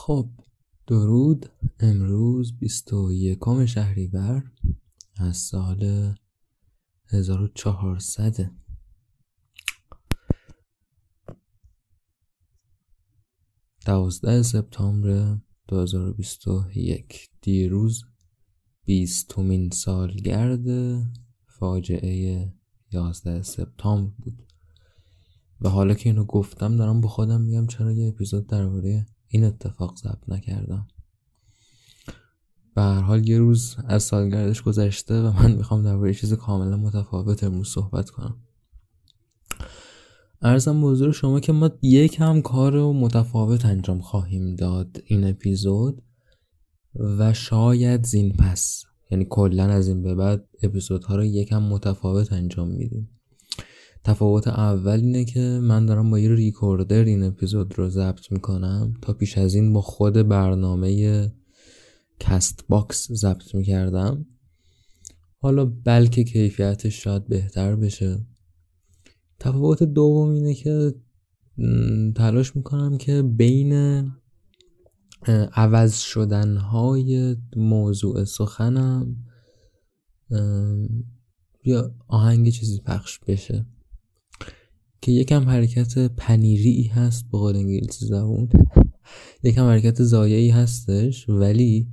خب درود. امروز بیست و یکم شهریور از سال 1400 دوازده سپتامبر 2021 دیروز بیستمین سالگرد فاجعه 11 سپتامبر بود. و حالا که اینو گفتم دارم با خودم میگم چرا یه اپیزود درباره این اتفاق ضبط نکردم. به هر حال یه روز از سالگردش گذشته و من می‌خوام درباره چیز کاملا متفاوت امروز صحبت کنم. ارزم به شما که ما یک هم کار رو متفاوت انجام خواهیم داد این اپیزود و شاید زین پس. یعنی کلا از این به بعد اپیزودها رو یکم متفاوت انجام میدیم. تفاوت اول اینه که من دارم با یه recorder این اپیزود رو ضبط می‌کنم تا پیش از این با خود برنامه کست باکس ضبط می‌کردم. حالا بلکه کیفیتش شاید بهتر بشه. تفاوت دوم اینه که تلاش می‌کنم که بین عوض شدن های موضوع سخنم یا آهنگ چیزی پخش بشه. که یکم حرکت پنیری هست به قول انگلیسی زبون. یکم حرکت زایعی هستش ولی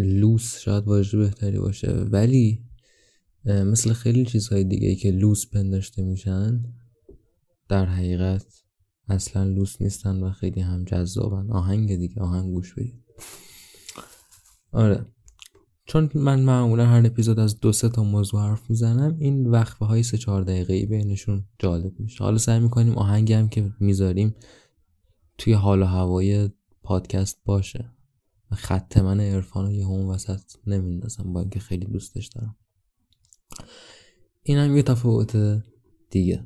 لوس شاید واژه بهتری باشه. ولی مثل خیلی چیزهای دیگه ای که لوس پنداشته میشن در حقیقت اصلا لوس نیستن و خیلی هم جذابن. آهنگ دیگه آهنگ گوش بدید. آره. چون من معمولا هر اپیزود از دو سه تا موضوع حرف می‌زنم این وقفه های سه چهار دقیقه ای بینشون جالب میشه. حالا سعی می‌کنیم آهنگی هم که می‌ذاریم توی حال و هوای پادکست باشه. خط من عرفان یه هم وسط نمیندازم با اینکه خیلی دوستش دارم. این هم یه تفاوت دیگه.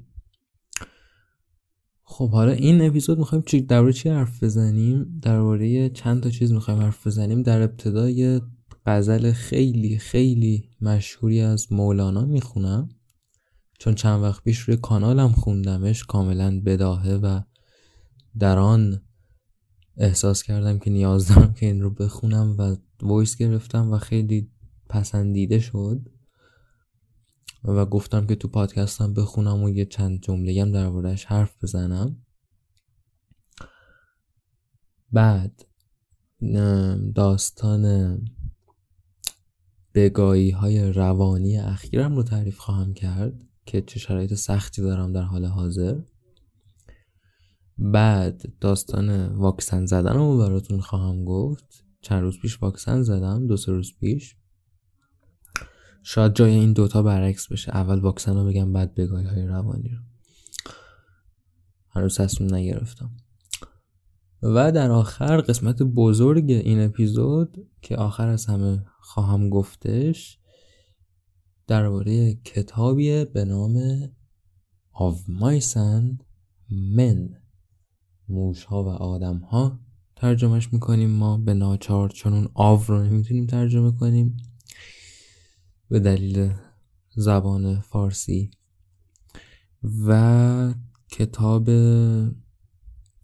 خب حالا این اپیزود می‌خوایم چی درباره چی حرف بزنیم؟ درباره چند تا چیز می‌خوایم حرف بزنیم؟ در ابتدای غزل خیلی خیلی مشهوری از مولانا می‌خونم. چون چند وقت پیش روی کانالم خوندمش کاملا بداهه و در آن احساس کردم که نیاز دارم که این رو بخونم و وایس گرفتم و خیلی پسندیده شد. و گفتم که تو پادکستم بخونم و یه چند جمله هم دربارهش حرف بزنم. بعد داستان بگایی های روانی اخیرم رو تعریف خواهم کرد که چه شرایط سختی دارم در حال حاضر. بعد داستان واکسن زدن رو براتون خواهم گفت. چند روز پیش واکسن زدم دو سه روز پیش. شاید جای این دوتا برعکس بشه. اول واکسن رو بگم بعد بگاهی های روانی رو. هنوز تصمیم نگرفتم. و در آخر قسمت بزرگ این اپیزود که آخر از همه خواهم گفتش درباره کتابی به نام Of Mice and Men. موش ها و آدم ها ترجمهش می‌کنیم ما به ناچار چون اون آو رو نمی‌تونیم ترجمه کنیم. به دلیل زبان فارسی. و کتاب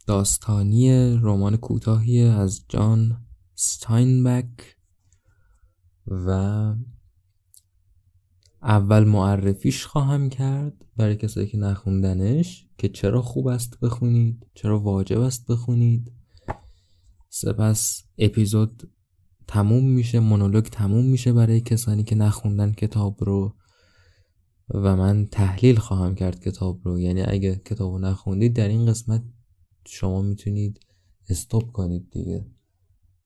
داستانی رمان کوتاهی از جان ستاینبک و اول معرفیش خواهم کرد برای کسایی که نخوندنش که چرا خوب است بخونید چرا واجب است بخونید. سپس اپیزود تموم میشه مونولوگ تموم میشه برای کسانی که نخوندن کتاب رو و من تحلیل خواهم کرد کتاب رو. یعنی اگه کتاب رو نخوندید در این قسمت شما می‌تونید استوب کنید دیگه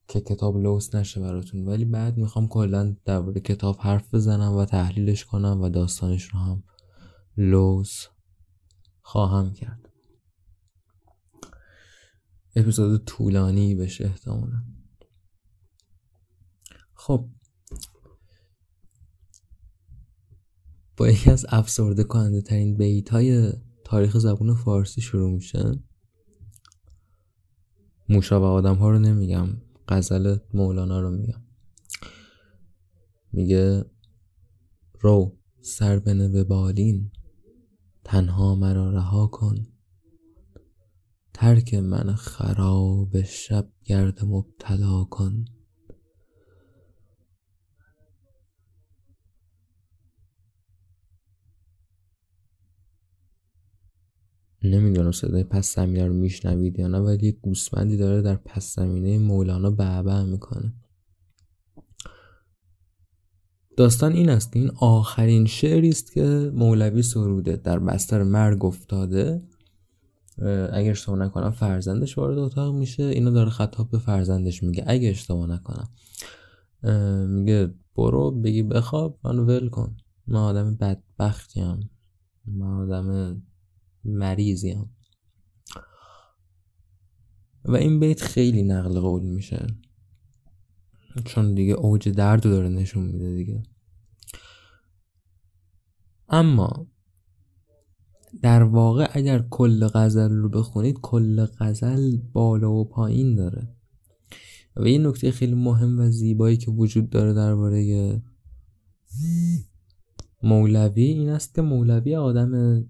که کتاب لوس نشه براتون. ولی بعد می‌خوام کلا درباره کتاب حرف بزنم و تحلیلش کنم و داستانش رو هم لوس خواهم کرد. اپیزود طولانی بشه احتمالا. خب. با یکی از افسرده کننده ترین بیت های تاریخ زبون فارسی شروع میشه. موشا و آدم ها رو نمیگم غزل مولانا رو میگم. میگه رو سر بنه به بالین تنها مرا رها کن. ترک من خراب شب گرد مبتلا کن. نمی‌دونم صدای پس زمینه رو میشنوید یا نه ولی یک گوسفندی داره در پس زمینه مولانا بعبع می‌کنه. داستان این است. این آخرین شعری است که مولوی سروده در بستر مرگ افتاده. اگر اشتباه نکنم فرزندش وارد اتاق میشه. اینو داره خطاب به فرزندش میگه. اگه اشتباه نکنم. میگه برو بگی بخواب منو ول کن. من آدم بدبختیم من آدم مریضیم و این بیت خیلی نقل قول میشه. چون دیگه اوج درد رو داره نشون میده دیگه. اما در واقع اگر کل غزل رو بخونید کل غزل بالا و پایین داره. و این نکته خیلی مهم و زیبایی که وجود داره درباره مولوی این است که مولوی آدم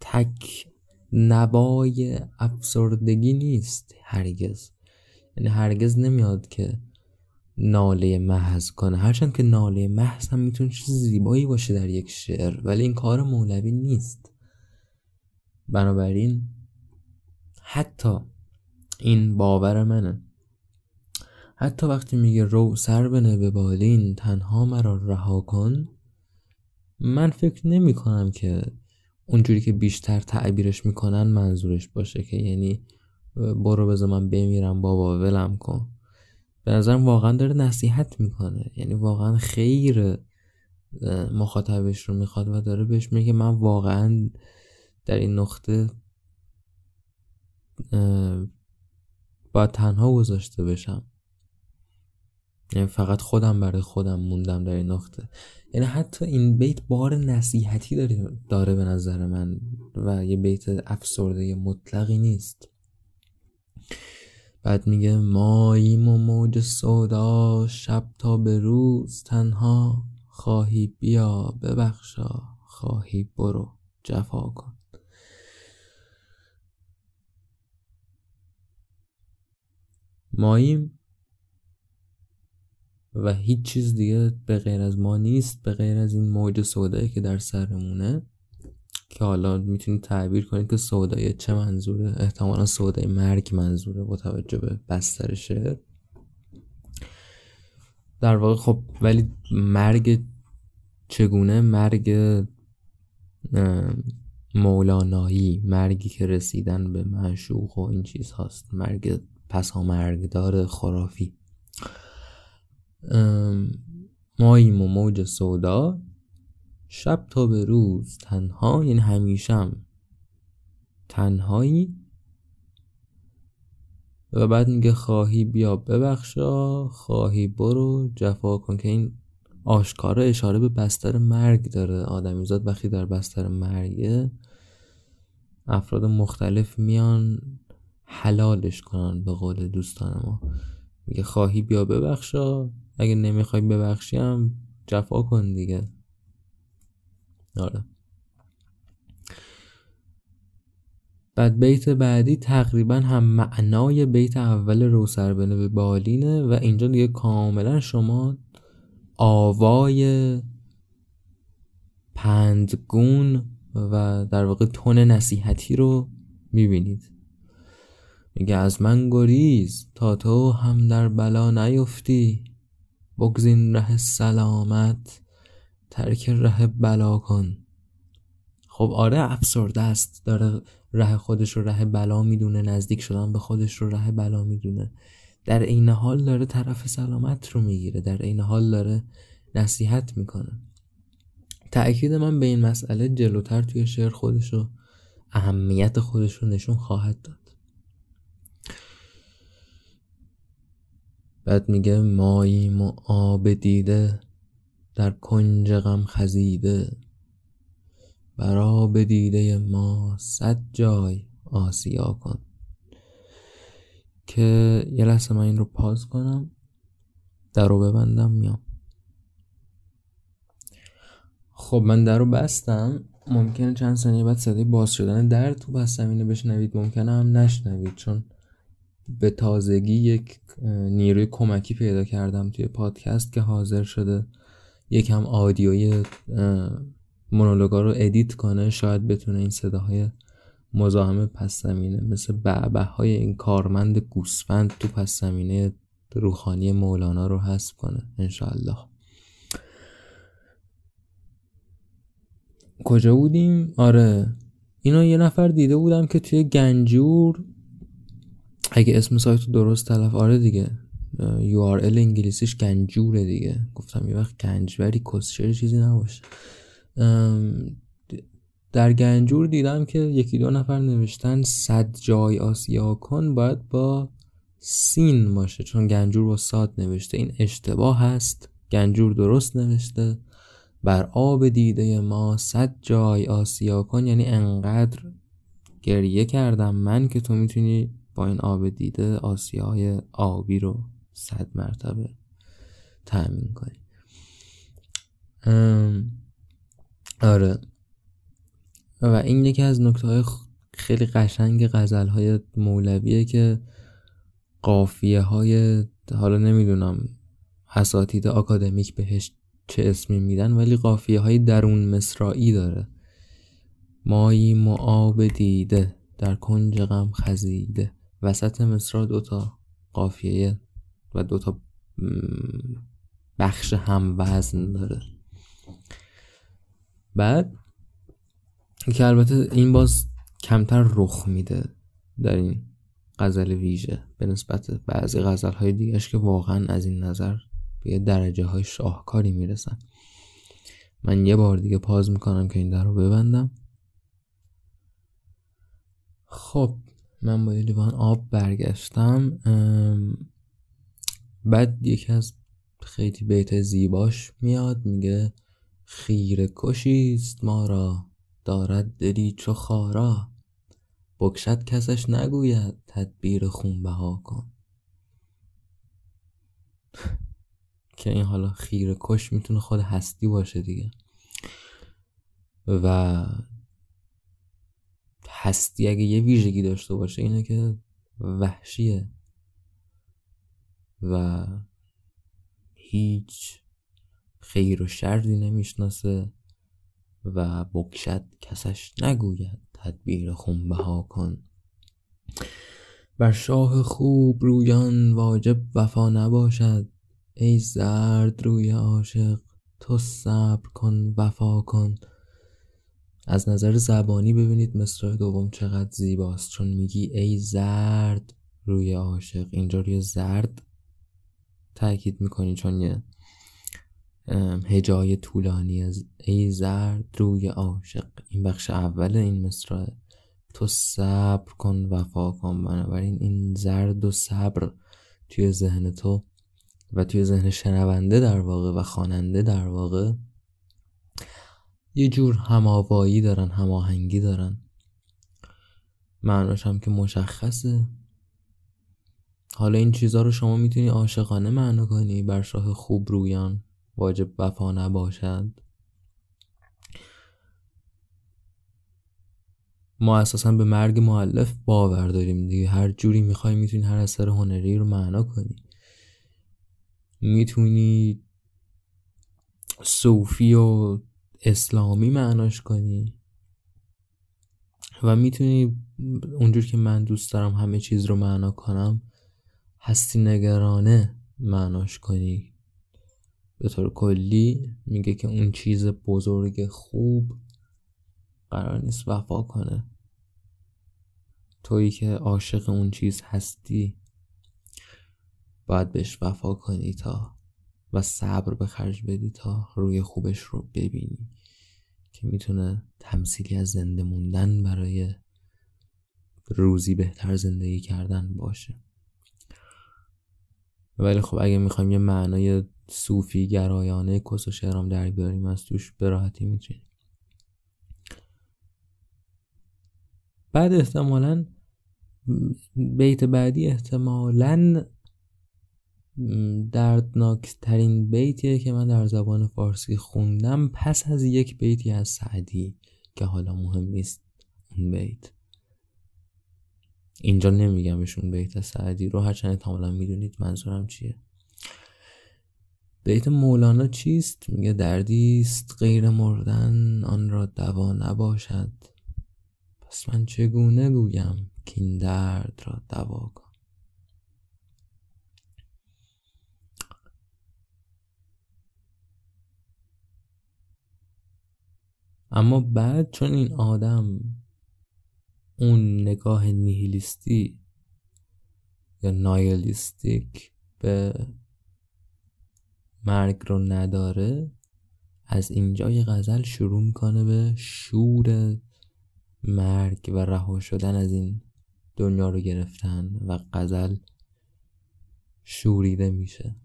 تک نبای افسردگی نیست هرگز. یعنی هرگز نمیاد که ناله محض کنه. هرچند که ناله محض هم می‌تونه چیز زیبایی باشه در یک شعر ولی این کار مولوی نیست. بنابراین حتی این باور منه. حتی وقتی میگه رو سر بنه به بالین تنها مرا رها کن من فکر نمی کنم که اونجوری که بیشتر تعبیرش می‌کنن منظورش باشه که یعنی برو بذار من بمیرم بابا ولم کن. به نظرم واقعا داره نصیحت می‌کنه. یعنی واقعا خیر مخاطبش رو می‌خواد و داره بهش میگه من واقعا در این نقطه باید تنها گذاشته بشم. یعنی فقط خودم برای خودم موندم در این نقطه. یعنی حتی این بیت بار نصیحتی داره, داره به نظر من و یه بیت افسرده مطلقی نیست. بعد میگه ماییم و موج سودا شب تا به روز تنها خواهی بیا ببخشا خواهی برو جفا کن. ماییم و هیچ چیز دیگه به غیر از ما نیست به غیر از این موج سودایی که در سرمونه که حالا می‌تونید تعبیر کنید که سودای چه منظوره؟ احتمالا سودای مرگ منظوره با توجه به بستر شعر. در واقع خب ولی مرگ چگونه؟ مرگ مولانایی مرگی که رسیدن به معشوق و این چیز هاست مرگ پسا مرگدار خرافی. ماییم و موج سودا شب تا به روز تنها یعنی همیشم تنهایی. و بعد میگه خواهی بیا ببخشا خواهی برو جفا کن که این آشکارا اشاره به بستر مرگ داره. آدمیزاد وقتی در بستر مرگه افراد مختلف میان حلالش کنن به قول دوستان ما. میگه خواهی بیا ببخشا اگه نمی‌خوای ببخشیم جفا کن دیگه. آره. بعد بیت بعدی تقریبا هم معنای بیت اول روسر به بالینه و اینجا دیگه کاملا شما آوای پندگون و در واقع تون نصیحتی رو می‌بینید. میگه از من گریز تا تو هم در بلا نیفتی. بگزین ره سلامت ترک ره بلا کن. خب آره افسرده است داره ره خودش رو ره بلا می‌دونه نزدیک شدن به خودش رو ره بلا می‌دونه. در عین حال داره طرف سلامت رو می‌گیره در عین حال داره نصیحت می‌کنه. تأکید من به این مسئله جلوتر توی شعر خودش رو اهمیت خودش رو نشون خواهد داد. بعد میگه ماییم و آب دیده در کنج غم خزیده. برا به دیده ما صد جای آسیا کن. که یه لحظه من این رو پاز کنم در رو ببندم میام. خب من در رو بستم. ممکنه چند ثانیه بعد صدای باز شدن در تو بس زمینه بشنوید ممکنه هم نشنوید چون به تازگی یک نیروی کمکی پیدا کردم توی پادکست که حاضر شده یکم آدیوی مونولوگا رو ادیت کنه شاید بتونه این صداهای مزاحم پس زمینه مثل بعبه های این کارمند گوسفند تو پس زمینه روحانی مولانا رو حذف کنه انشاءالله کجا بودیم؟ آره اینو یه نفر دیده بودم که توی گنجور اگه اسم سایت رو درست تلف آره دیگه. URL انگلیسیش گنجوره دیگه. گفتم یه وقت گنجوری کسچر چیزی نباشه. در گنجور دیدم که یکی دو نفر نوشتن صد جای آسیا کن باید با سین باشه چون گنجور با ساد نوشته. این اشتباه هست. گنجور درست نوشته. بر آب دیده ما صد جای آسیا کن یعنی انقدر گریه کردم من که تو می‌تونی با این آب دیده آسیای آبی رو صد مرتبه تأمین کنی. آره. و این یکی از نکته های خیلی قشنگ غزل های مولویه که قافیه های حالا نمی‌دونم اساتید آکادمیک بهش چه اسمی میدن ولی قافیه های درون مصرایی داره. مایی معاب دیده در کنج غم خزیده. وسط مصرا دوتا قافیه و دوتا بخش هم وزن داره. بعد که البته این باز کمتر رخ میده در این غزل ویژه به نسبت بعضی غزل های دیگرش که واقعا از این نظر به یه درجه های شاهکاری می‌رسن. من یه بار دیگه پاز می‌کنم که این در رو ببندم. خب من با لیوان آب برگشتم بعد یکی از خیلی بیت زیباش میاد میگه خیر کشیست ما را دارد دلی چو خارا. بکشد کسش نگوید تدبیر خون بها کن. که این حالا خیر کش می‌تونه خود هستی باشه دیگه. و هستی اگه یه ویژگی داشته باشه اینه که وحشیه. و هیچ خیر و شردی نمی‌شناسه و بکشد کسش نگوید تدبیر خون بها کن. بر شاه خوب رویان واجب وفا نباشد. ای زرد روی عاشق تو صبر کن وفا کن. از نظر زبانی ببینید مصرع دوم چقدر زیباست. چون میگی ای زرد روی عاشق. اینجا روی زرد تاکید می‌کنی چون یه هجای طولانی از ای زرد روی عاشق. این بخش اول این مصرع. تو صبر کن وفا کن. بنابراین این زرد و صبر توی ذهن تو و توی ذهن شنونده در واقع و خواننده در واقع یه جور هماوایی دارن هماهنگی دارن. معناش هم که مشخصه. حالا این چیزها رو شما می‌تونی عاشقانه معنا کنی بر شاه خوب رویان واجب وفا نباشد. ما اساسا به مرگ معلف باور داریم دیگه. هر جوری می‌خوای می‌تونی هر اثر هنری رو معنا کنی. می‌تونی صوفی و اسلامی معناش کنی. و می‌تونی اونجور که من دوست دارم همه چیز رو معنا کنم هستی نگرانه معناش کنی. به طور کلی میگه که اون چیز بزرگ خوب قرار نیست وفا کنه. تویی که عاشق اون چیز هستی باید بهش وفا کنی تا و صبر به خرج بدی تا روی خوبش رو ببینی. که می‌تونه تمثیلی از زنده موندن برای روزی بهتر زندگی کردن باشه. ولی خب اگه می‌خوایم یه معنای صوفی گرایانه کس و شعرام در بیاریم از توش به راحتی می‌تونیم. بعد احتمالا بیت بعدی احتمالا دردناکترین بیتیه که من در زبان فارسی خوندم پس از یک بیتی از سعدی که حالا مهم نیست اون بیت. اینجا نمیگمشون بیت سعدی رو هرچند احتمالا می‌دونید منظورم چیه. بیت مولانا چیست؟ میگه دردیست غیر مردن آن را دوا نباشد. پس من چگونه گویم که این درد را دوا کن اما بعد چون این آدم اون نگاه نیهیلیستی یا نایلیستیک به مرگ رو نداره از اینجای غزل شروع می‌کنه به شور مرگ و رها شدن از این دنیا رو گرفتن و غزل شوریده میشه.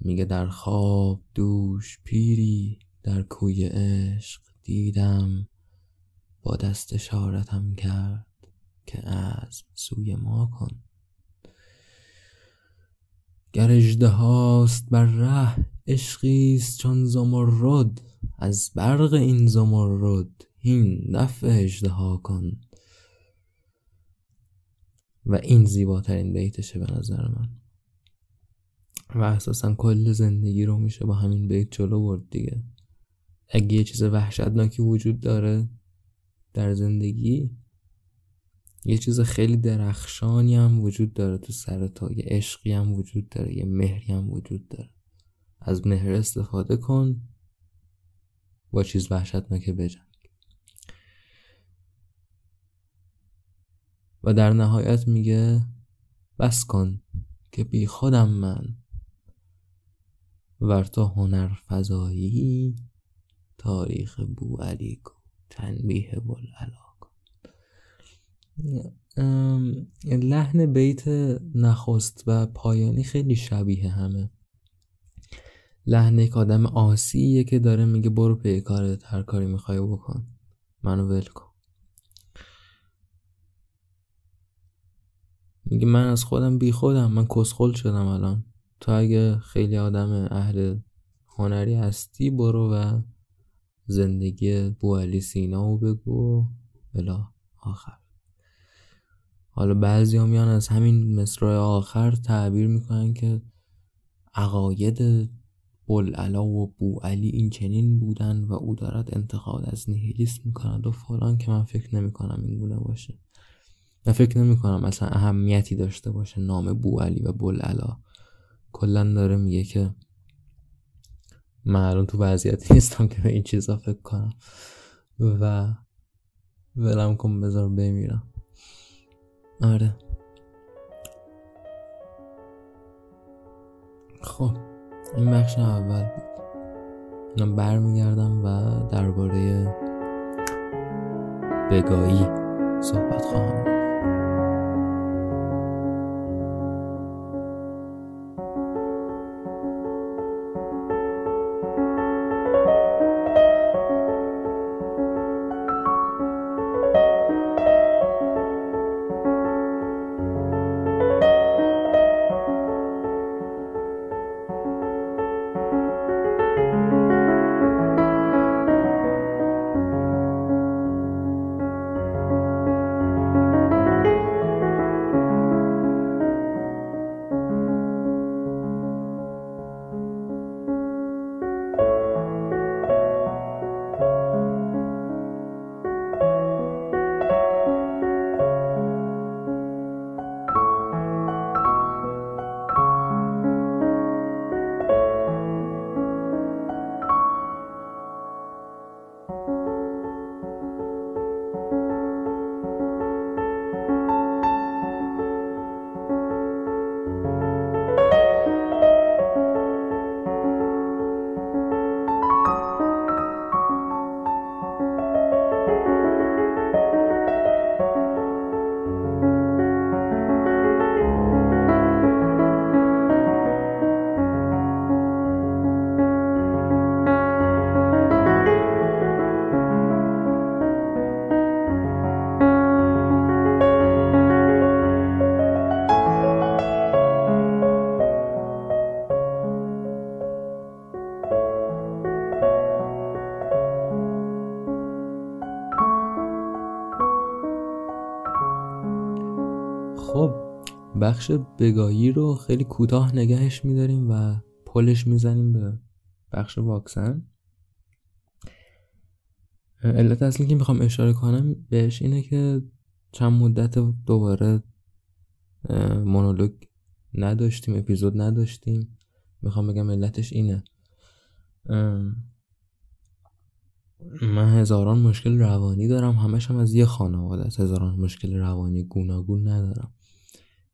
میگه در خواب دوش پیری در کوی عشق دیدم با دست اشارتم کرد که از سوی ما کن. گر هاست بر ره عشقیست چون زمرد. از برق این زمرد این نفع ها کن. و این زیباترین بیتشه به نظر من. و اساسا کل زندگی رو میشه با همین بیت جلو برد دیگه. اگه یه چیز وحشتناکی وجود داره در زندگی یه چیز خیلی درخشانی هم وجود داره تو سر تا یه عشقی هم وجود داره یه مهری هم وجود داره. از مهر استفاده کن با چیز وحشتناک بجنگ. و در نهایت میگه بس کن که بی خودم من ور تو هنر فضایی تاریخ بو علی کو تنبیه بلعلا لحن بیت نخست و پایانی خیلی شبیه همه. لحن یک آدم آسیه که داره میگه برو پی کارت هر کاری می‌خوای بکن. منو ول کن. میگه من از خودم بی خودم من کسخل شدم الان. تو اگه خیلی آدم اهل هنری هستی برو و زندگی بوالی سینا و بگو بلا آخر. حالا بعضی ها میان از همین مصرع آخر تعبیر می‌کنن که عقاید بلعلا و بو علی این چنین بودن و او دارد انتقاد از نیهیلیست می‌کند و فلان که من فکر نمی‌کنم این گونه باشه. من فکر نمی‌کنم اصلا اهمیتی داشته باشه نام بو علی و بلعلا کلا داره میگه که من الان تو وضعیتی نیستم که به این چیزا فکر کنم. و ولم کن بذار بمیرم. آره. خب این بخش اول من برمیگردم و درباره بگایی صحبت خواهم. بخش بگاهی رو خیلی کوتاه نگهش میداریم و پلش می‌زنیم به بخش واکسن. علت اصلی که می‌خوام اشاره کنم بهش اینه که چند مدت دوباره مونولوگ نداشتیم اپیزود نداشتیم. می‌خوام بگم علتش اینه. من هزاران مشکل روانی دارم. همش هم از یه خانواده هزاران مشکل روانی گوناگون ندارم.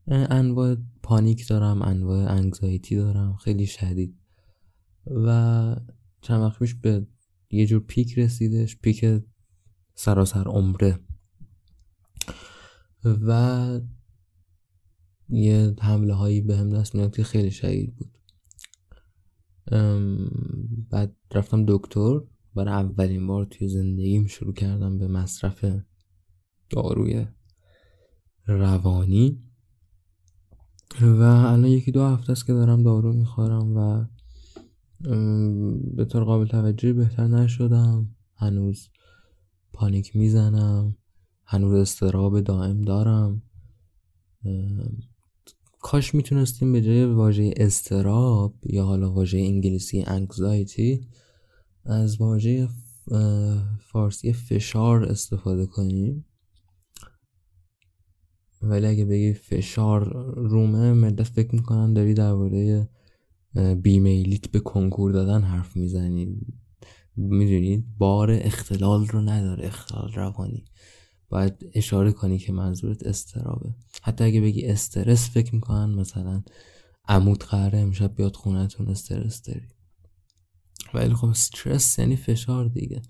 انواع پانیک دارم انواع انگزایتی دارم خیلی شدید. و چند وقت پیش به یه جور پیک رسیدش پیک سراسر عمره. و یه حمله هایی به هم دست میاد که خیلی شدید بود. بعد رفتم دکتر. برای اولین بار توی زندگیم شروع کردم به مصرف داروی روانی. و الان یکی دو هفته است که دارم دارو می‌خورم و به طور قابل توجهی بهتر نشدم. هنوز پانیک می‌زنم. هنوز استراب دائم دارم. کاش می‌تونستیم به جای واژه استراب یا حالا واژه انگلیسی انگزایتی از واژه فارسی فشار استفاده کنیم. ولی اگه بگی فشار رومه مدت فکر می‌کنن داری درباره بیمیلیت به کنکور دادن حرف می‌زنی. می‌دونید بار اختلال رو نداره اختلال روانی. باید اشاره کنی که منظورت استرابه. حتی اگه بگی استرس فکر می‌کنن مثلا عمود قراره امشب بیاد خونتون استرس داری. ولی خب استرس یعنی فشار دیگه.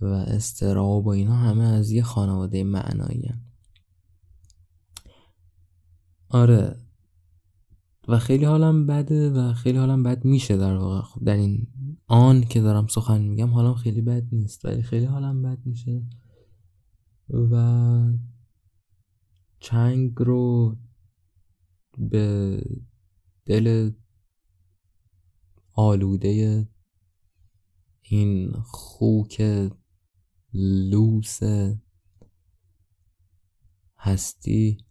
و استراب و اینا همه از یه خانواده معنایی آره. و خیلی حالم بده و خیلی حالم بد میشه در واقع. خب در این آن که دارم سخن میگم حالم خیلی بد نیست ولی خیلی حالم بد میشه. و چنگ رو به دل آلوده این خوک لوس هستی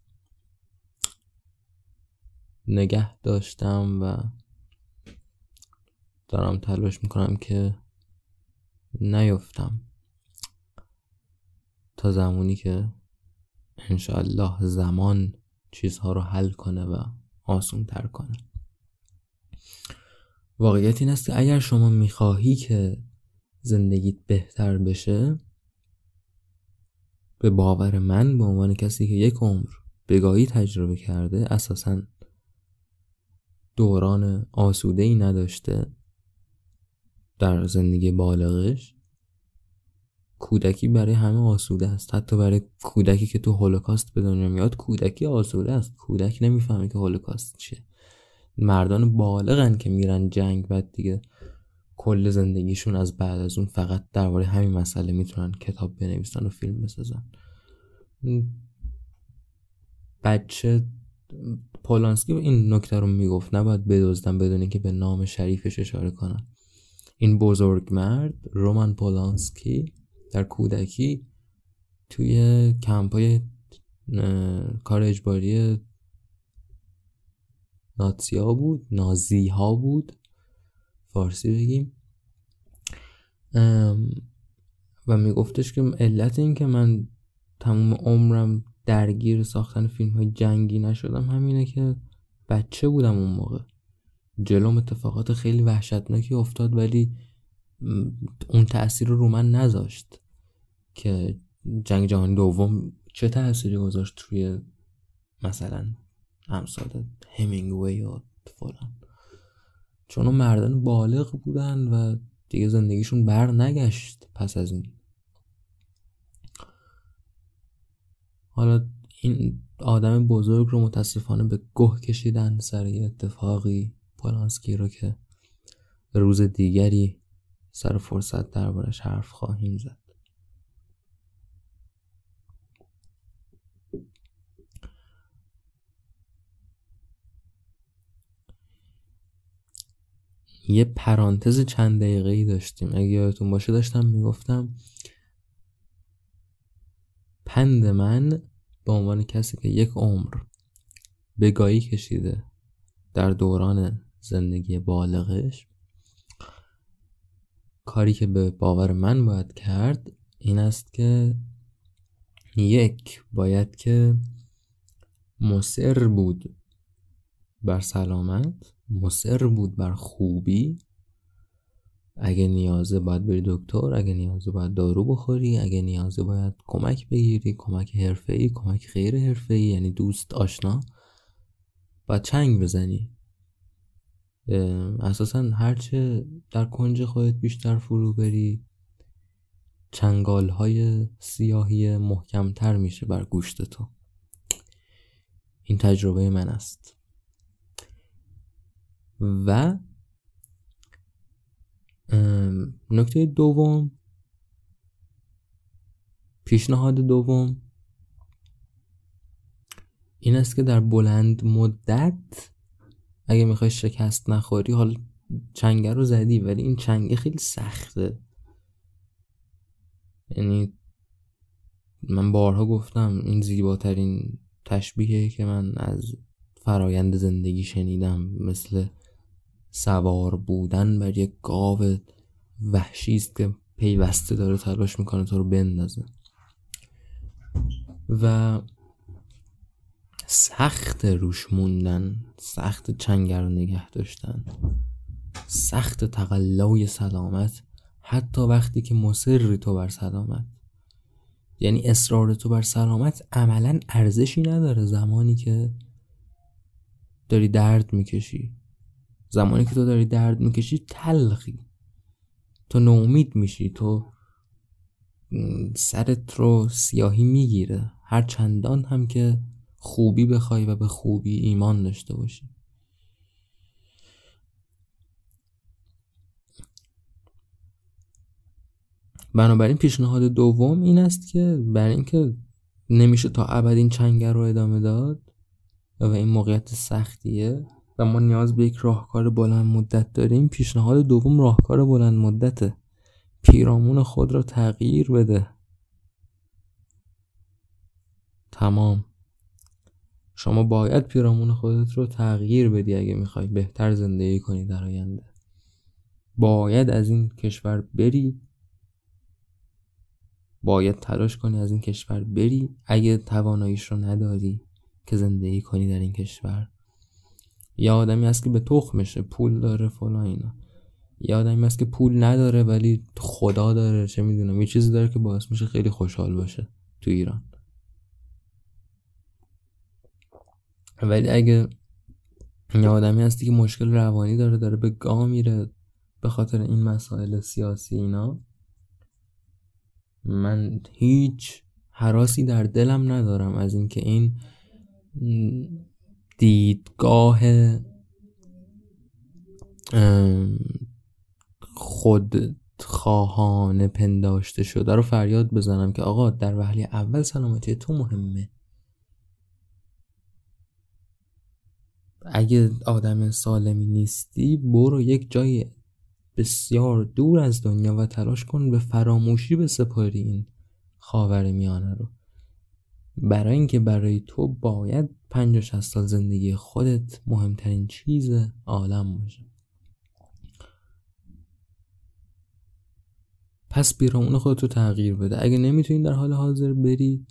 نگه داشتم و دارم تلاش می‌کنم که نیفتم تا زمانی که انشاءالله زمان چیزها رو حل کنه و آسون تر کنه. واقعیت این است که اگر شما می‌خواهی که زندگیت بهتر بشه به باور من به عنوان کسی که یک عمر بگاهی تجربه کرده اساسا دوران آسوده ای نداشته در زندگی بالغش؟ کودکی برای همه آسوده است. حتی برای کودکی که تو هولوکاست به دنیا میاد کودکی آسوده است. کودک نمی‌فهمه که هولوکاست چیه. مردان بالغن که میرن جنگ بعد دیگه کل زندگیشون از بعد از اون فقط درباره همین مسئله می‌تونن کتاب بنویسن و فیلم بسازن. بچه پولانسکی این نکته رو می‌گفت. نباید بدزدن بدون که به نام شریفش اشاره کنن. این بزرگ مرد رومان پولانسکی در کودکی توی کمپای کار اجباری ناتسیا بود نازی ها بود. فارسی بگیم. و میگفتش که علت این که من تموم عمرم درگیر ساختن فیلم های جنگی نشدم. همینه که بچه بودم اون موقع. جلوم اتفاقات خیلی وحشتناکی افتاد ولی اون تاثیر رو من نذاشت که جنگ جهانی دوم چه تأثیری گذاشت روی مثلا همسال همینگوی و فلان. چون مردان بالغ بودن و دیگه زندگیشون بر نگشت پس از این. حالا این آدم بزرگ رو متاسفانه به گه کشیدن سر یه اتفاقی پولانسکی رو که روز دیگری سر فرصت دربارش حرف خواهیم زد. یه پرانتز چند دقیقه ای داشتیم. اگه یادتون باشه داشتم می‌گفتم پند من به عنوان کسی که یک عمر بگاهی کشیده در دوران زندگی بالغش کاری که به باور من باید کرد این است که یک باید که مصر بود بر سلامت مصر بود بر خوبی. اگه نیازه باید بری دکتر اگه نیازه باید دارو بخوری اگه نیازه باید کمک بگیری کمک ای کمک غیر ای یعنی دوست آشنا باید چنگ بزنی. اساسا هرچه در کنج خودت بیشتر فرو بری چنگال های سیاهی محکمتر میشه بر گوشت تو. این تجربه من است. و نکته دوم پیشنهاد دوم این است که در بلند مدت اگه می‌خوای شکست نخوری حال چنگه رو زدی ولی این چنگه خیلی سخته. یعنی من بارها گفتم این زیباترین تشبیهی که من از فرایند زندگی شنیدم مثل سوار بودن بر یک گاو وحشی است که پیوسته داره تلاش می‌کنه تو رو بندازه. و سخت روش موندن سخت چنگر رو نگه داشتن سخت تقلای سلامت حتی وقتی که مصری تو بر سلامت. یعنی اصرار تو بر سلامت عملا ارزشی نداره. زمانی که داری درد می‌کشی زمانی که تو داری درد می‌کشی تلخی. تو نومید میشی. تو سرت رو سیاهی می‌گیره. هر چندان هم که خوبی بخوای و به خوبی ایمان داشته باشی. بنابراین پیشنهاد دوم این است که برای اینکه نمیشه تا ابد این چنگر رو ادامه داد و این موقعیت سختیه و ما نیاز به یک راهکار بلند مدت داریم پیشنهاد دوم راهکار بلند مدته. پیرامون خود را تغییر بده. تمام. شما باید پیرامون خودت رو تغییر بدی اگه می‌خوای. بهتر زندگی کنی در آینده. باید از این کشور بری. باید تلاش کنی از این کشور بری. اگه تواناییش رو نداری که زندگی کنی در این کشور. یا آدمی هست که به تخمشه پول داره فلان اینا. یا آدمی هست که پول نداره ولی خدا داره چه می‌دونم. یه چیزی داره که باعث میشه خیلی خوشحال باشه تو ایران. ولی اگه یه آدمی هستی که مشکل روانی داره داره به گاه میره به خاطر این مسائل سیاسی اینا من هیچ حراسی در دلم ندارم از اینکه این دیدگاه خود خواهان پنداشته شده رو فریاد بزنم که آقا در وحلی اول سلامتی تو مهمه. اگه آدم سالمی نیستی برو یک جای بسیار دور از دنیا و تلاش کن به فراموشی به سپاری این خاور میانه رو. برای اینکه برای تو باید پنج و سال زندگی خودت مهمترین چیز عالم باشه. پس پیرامون خودت رو تغییر بده. اگه نمی‌تونی در حال حاضر بری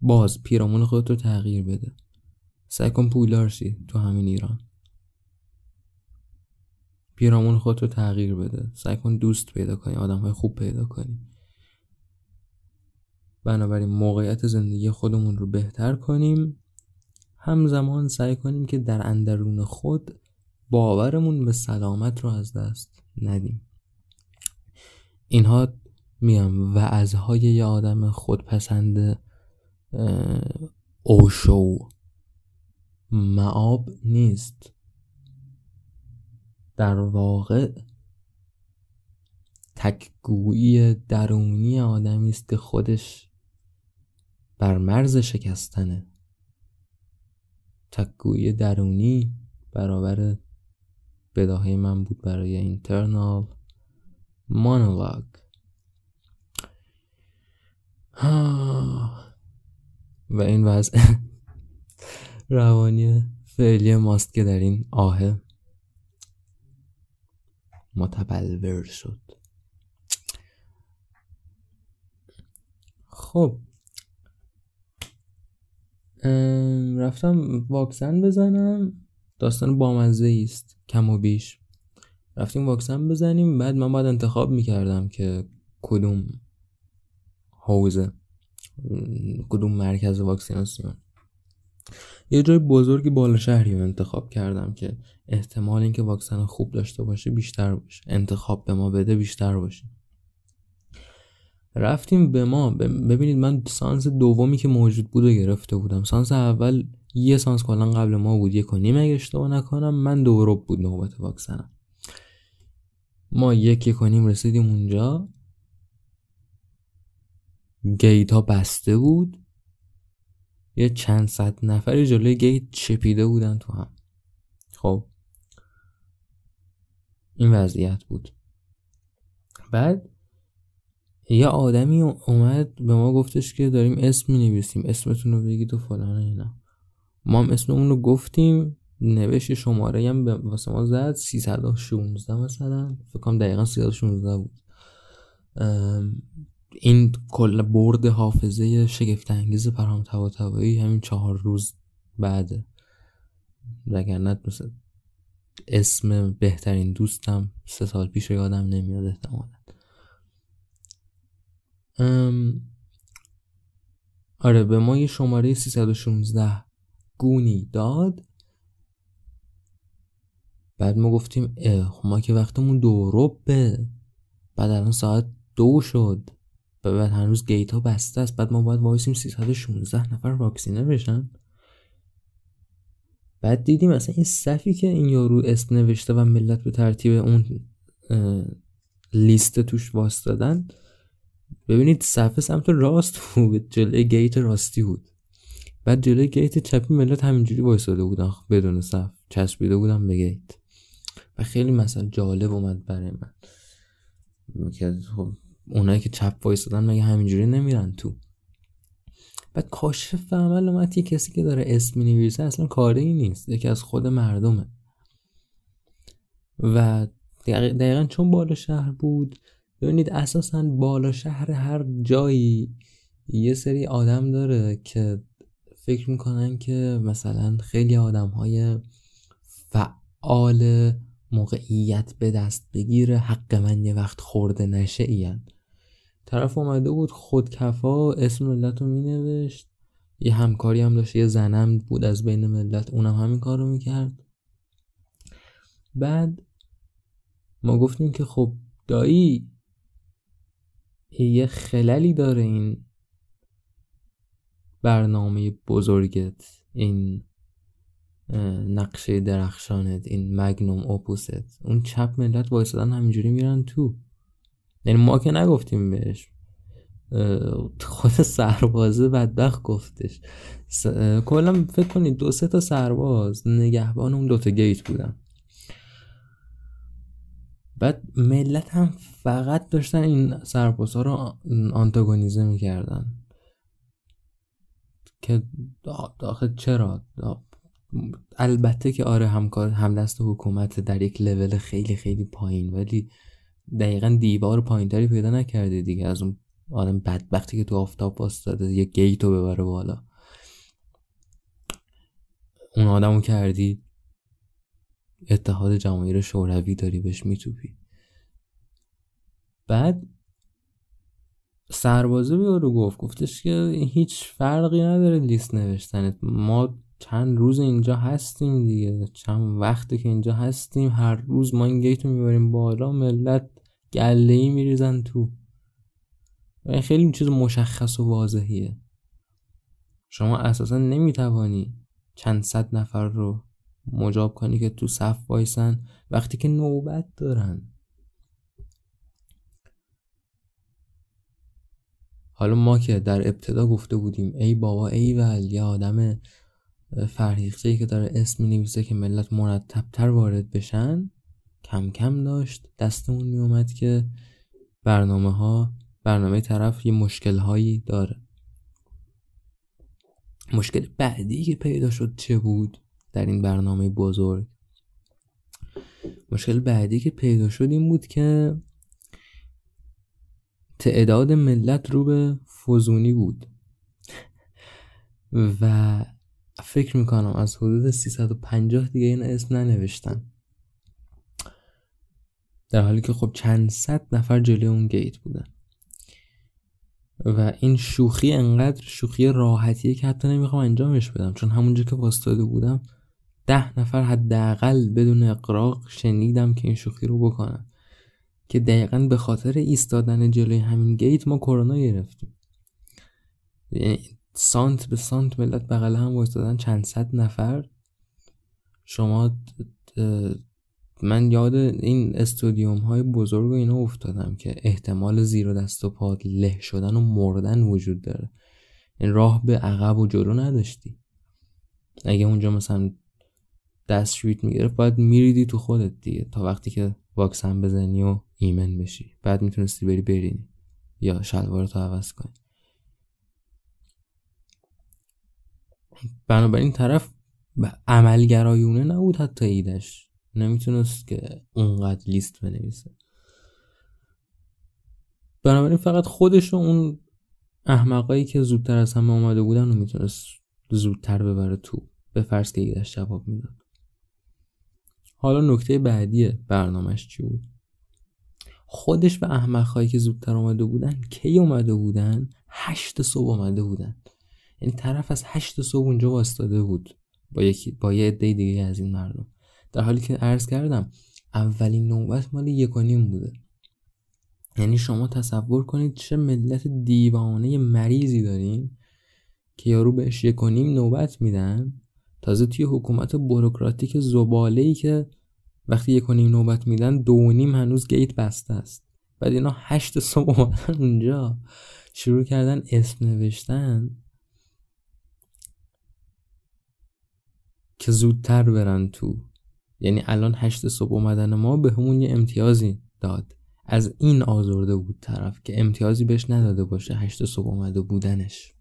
باز پیرامون خودت رو تغییر بده. سعی کن پولدار شی تو همین ایران. پیرامون خودت رو تغییر بده. سعی کن دوست پیدا کنی آدم های خوب پیدا کنی. بنابراین موقعیت زندگی خودمون رو بهتر کنیم. همزمان سعی کنیم که در اندرون خود باورمون به سلامت رو از دست ندیم. اینها میام وعظهای یه آدم خودپسند اوشو. معاب نیست. در واقع تکگویی درونی آدمی است که خودش بر مرز شکستنه. تکگویی درونی برابر بداهه من بود برای اینترنال مونولوگ و این وضع روانی فعلی ماست که در این آه متبلور شد. خب. رفتم واکسن بزنم. داستان بامزه است کم و بیش. رفتیم واکسن بزنیم بعد من باید انتخاب می‌کردم که کدوم حوزه کدوم مرکز واکسیناسیون. یه جای بزرگی بالا شهری رو انتخاب کردم که احتمال اینکه واکسن خوب داشته باشه بیشتر باشه. انتخاب به ما بده بیشتر باشه. رفتیم به ما ببینید من سانس دومی که موجود بود و گرفته بودم. سانس اول یه سانس کلا قبل ما بود یک و نیم اگه اشتباه نکنم. من دو بود نوبت واکسنم. ما یک یک و نیم رسیدیم اونجا. گیت ها بسته بود. یه چند صد نفری جلوی گیت چپیده بودن تو هم. خب. این وضعیت بود. بعد یه آدمی اومد به ما گفتش که داریم اسم می نویسیم اسمتون رو بگید و فلان اینا. ما هم اسممون رو گفتیم نوشت شماره هم واسه ما زد 316 مثلا. فکر کنم دقیقا 316 بود. این کل برد حافظه شگفت انگیز پرهام طباطبایی همین چهار روز بعد. وگرنه مثل اسم بهترین دوستم سه سال پیش یادم نمیاد احتمالا. آره به ما یه شماره 316 گونی داد. بعد ما گفتیم اه ما که وقتمون دو به بعد الان ساعت دو شد. بعد هنوز گیت ها بسته است. بعد ما باید وایسیم 316 نفر واکسینه بشن. بعد دیدیم اصلا این صفی که این یارو اسم نوشته و ملت به ترتیب اون لیست توش دادن ببینید صفحه سمت راست بود جلوی گیت راستی بود. بعد جلوی گیت چپی ملت همینجوری وایساده بودن بدون صف چسبیده بودن به گیت. و خیلی مثلا جالب اومد برای من. که خب اونایی که چپ وایسادن مگه همینجوری نمیرن تو. بعد کاشف عمل اومد یه کسی که داره اسم نویسه اصلا کاری نیست یکی از خود مردمه. و دقیقا چون بالا شهر بود ببینید اساسا بالا شهر هر جایی یه سری آدم داره که فکر می‌کنن که مثلا خیلی آدم های فعال موقعیت به دست بگیره حق من یه وقت خورده نشه این طرف اومده بود خودکفا اسم ملت رو مینوشت یه همکاری هم داشت یه زنم بود از بین ملت اونم همین کار رو می‌کرد. بعد ما گفتیم که خب دایی یه خللی داره این برنامه بزرگت این نقشه درخشانت این مگنوم اوپوست اون چپ ملت وایسادن همینجوری میرن تو. یعنی ما که نگفتیم بهش. خود سربازه بدبخت گفتش. کلا فکر کنید دو سه تا سرباز نگهبان اون دوتا گیت بودن. بعد ملت هم فقط داشتن این سربازها رو آنتاگونیزه می‌کردن. که داخل چرا؟ البته که آره همکار همدست حکومت در یک لول خیلی خیلی پایین ولی دقیقا دیوار پایینتری پیدا نکرده دیگه. از اون آدم بدبختی که تو آفتاب باستاده یه گیتو ببره بالا. اون آدمو کردی. اتحاد جماهیر شوروی داری بهش میتوپی. بعد سربازه رو گفت. گفتش که هیچ فرقی نداره لیست نوشتنت. ما چند روز اینجا هستیم دیگه. چند وقتی که اینجا هستیم. هر روز ما این گیت می‌بریم بالا. ملت گله ای میریزن تو. این خیلی چیز مشخص و واضحیه. شما اساسا نمی‌توانی چند صد نفر رو مجاب کنی که تو صف وایسن وقتی که نوبت دارن. حالا ما که در ابتدا گفته بودیم ای بابا ای ول یه آدم فرهیخته که داره اسم نویسه که ملت مرتبتر وارد بشن کم کم داشت. دستمون می اومد که برنامه ها برنامه طرف یه مشکل هایی داره. مشکل بعدی که پیدا شد چه بود؟ در این برنامه بزرگ. مشکل بعدی که پیدا شد این بود که تعداد ملت رو به فزونی بود. و فکر می‌کنم از حدود 350 دیگه این اسم ننوشتن. در حالی که خب چند صد نفر جلوی اون گیت بودن. و این شوخی انقدر شوخی راحتیه که حتی نمی‌خوام انجامش بدم. چون همونجا که واستاده بودم ده نفر حداقل بدون اقراق شنیدم که این شوخی رو بکنن. که دقیقا به خاطر ایستادن جلوی همین گیت ما کرونا گرفتیم. یعنی سانت به سانت ملت بغل هم وایستادن چند صد نفر. شما من یاد این استودیوم های بزرگ و اینا افتادم که احتمال زیر و دست و پا له شدن و مردن وجود داره. این راه به عقب و جلو نداشتی. اگه اونجا مثلا دست شویت می‌گرفت باید میریدی تو خودت دیگه تا وقتی که واکسن بزنی و ایمن بشی. بعد می‌تونستی بری برینی یا شلوارتو عوض کنی. بنابراین طرف عملگرایونه نبود حتی ایدش نمی‌تونست که اونقدر لیست بنویسه. بنابراین فقط خودش و اون احمقایی که زودتر از همه آمده بودن و می‌تونست زودتر ببره تو. به فرض که ایدش جواب می‌داد. حالا نکته بعدی برنامهش چی بود؟ خودش و احمقهایی که زودتر آمده بودن کی اومده بودن؟ هشت صبح اومده بودن. یعنی طرف از هشت صبح اونجا واستاده بود. با یکی با یه عده دیگه از این مردم. در حالی که عرض کردم اولین نوبت مال یک و نیم بوده. یعنی شما تصور کنید چه ملت دیوانه مریضی دارین که یارو بهش یک و نیم نوبت میدن. تازه توی حکومت بروکراتیک زباله ای که وقتی یک نیم نوبت میدن دو و نیم هنوز گیت بسته است. بعد اینا هشت صبح اومدن اونجا شروع کردن اسم نوشتن که زودتر برن تو. یعنی الان هشت صبح اومدن ما به همون یه امتیازی داد. از این آزرده بود طرف که امتیازی بهش نداده باشه هشت صبح اومده بودنش.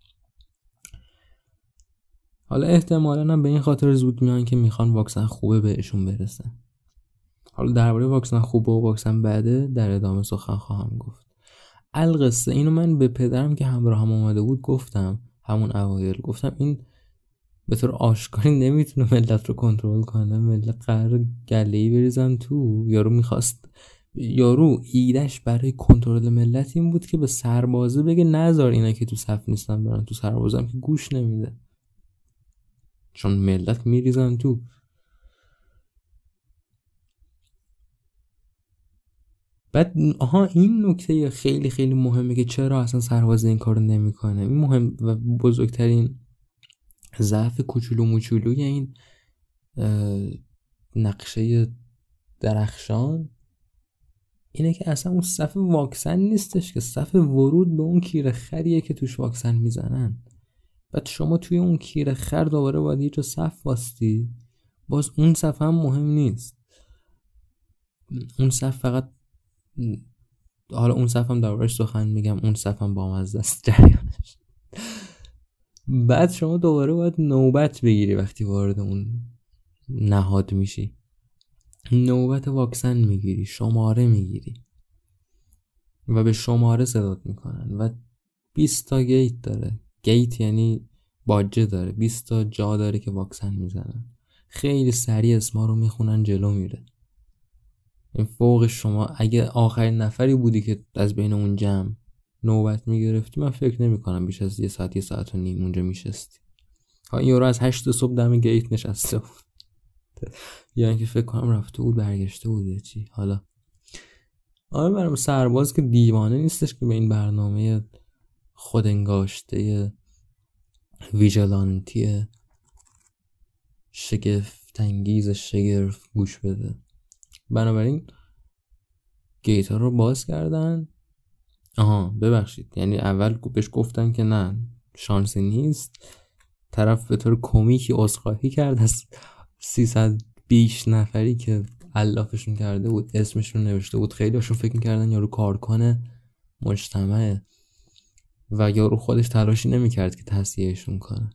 حالا احتمالا هم به این خاطر زود میان که می‌خوان واکسن خوبه بهشون برسه. حالا درباره واکسن خوبه و واکسن بعده در ادامه سخن خواهم گفت. القصه اینو من به پدرم که همراه هم اومده بود گفتم همون اوایل گفتم این به طور آشکاری نمی‌تونه ملت رو کنترل کنه ملت قرار گله بریزن تو. یارو می‌خواست یارو ایدش برای کنترل ملت این بود که به سربازه بگه نذار اینا که تو صف نیستن برن تو سربازم که گوش نمیده. چون ملت میریزن تو. بعد آها این نکته خیلی خیلی مهمه که چرا اصلا سربازه این کارو نمی‌کنه؟ این مهم و بزرگترین ضعف کوچولو موچولوی این نقشه درخشان اینه که اصلا اون صف واکسن نیستش که صف ورود به اون کیره خریه که توش واکسن می‌زنن. بعد شما توی اون کیره خر دوباره باید یه جا صف واستی باز اون صف هم مهم نیست. اون صف فقط حالا اون صف هم دربارش سخن میگم اون صف هم با مزده است جریانش. بعد شما دوباره باید نوبت بگیری وقتی وارد اون نهاد میشی. نوبت واکسن می‌گیری شماره می‌گیری و به شماره صدات می‌کنن و 20 تا گیت داره. گیت یعنی باجه داره. 20 تا جا داره که واکسن می‌زنن. خیلی سریع اسما رو می‌خونن جلو میره. این فوق شما. اگه آخرین نفری بودی که از بین اون جمع نوبت می‌گرفتی من فکر نمی کنم بیش از یه ساعت یه ساعت و نیم اونجا میشستی. ها این یورو از هشت صبح دم گیت نشسته بود. یا اینکه فکر کنم رفته بود برگشته بود یا چی. حالا. آره برام سرباز که دیوانه نیستش که به این برنامه خودنگاشته ویژلانتی شگفتانگیز شگرف گوش بده. بنابراین گیت ها رو باز کردن. آها ببخشید. یعنی اول بهش گفتن که نه شانسی نیست. طرف به طور کمیکی عذرخواهی کرد از 300 بیش نفری که علافشون کرده بود اسمشون نوشته بود. خیلی هاشون فکر می‌کردن یارو کارکنه. مجتمعه و یارو خودش تلاشی نمی‌کرد که تصیحشون کنه.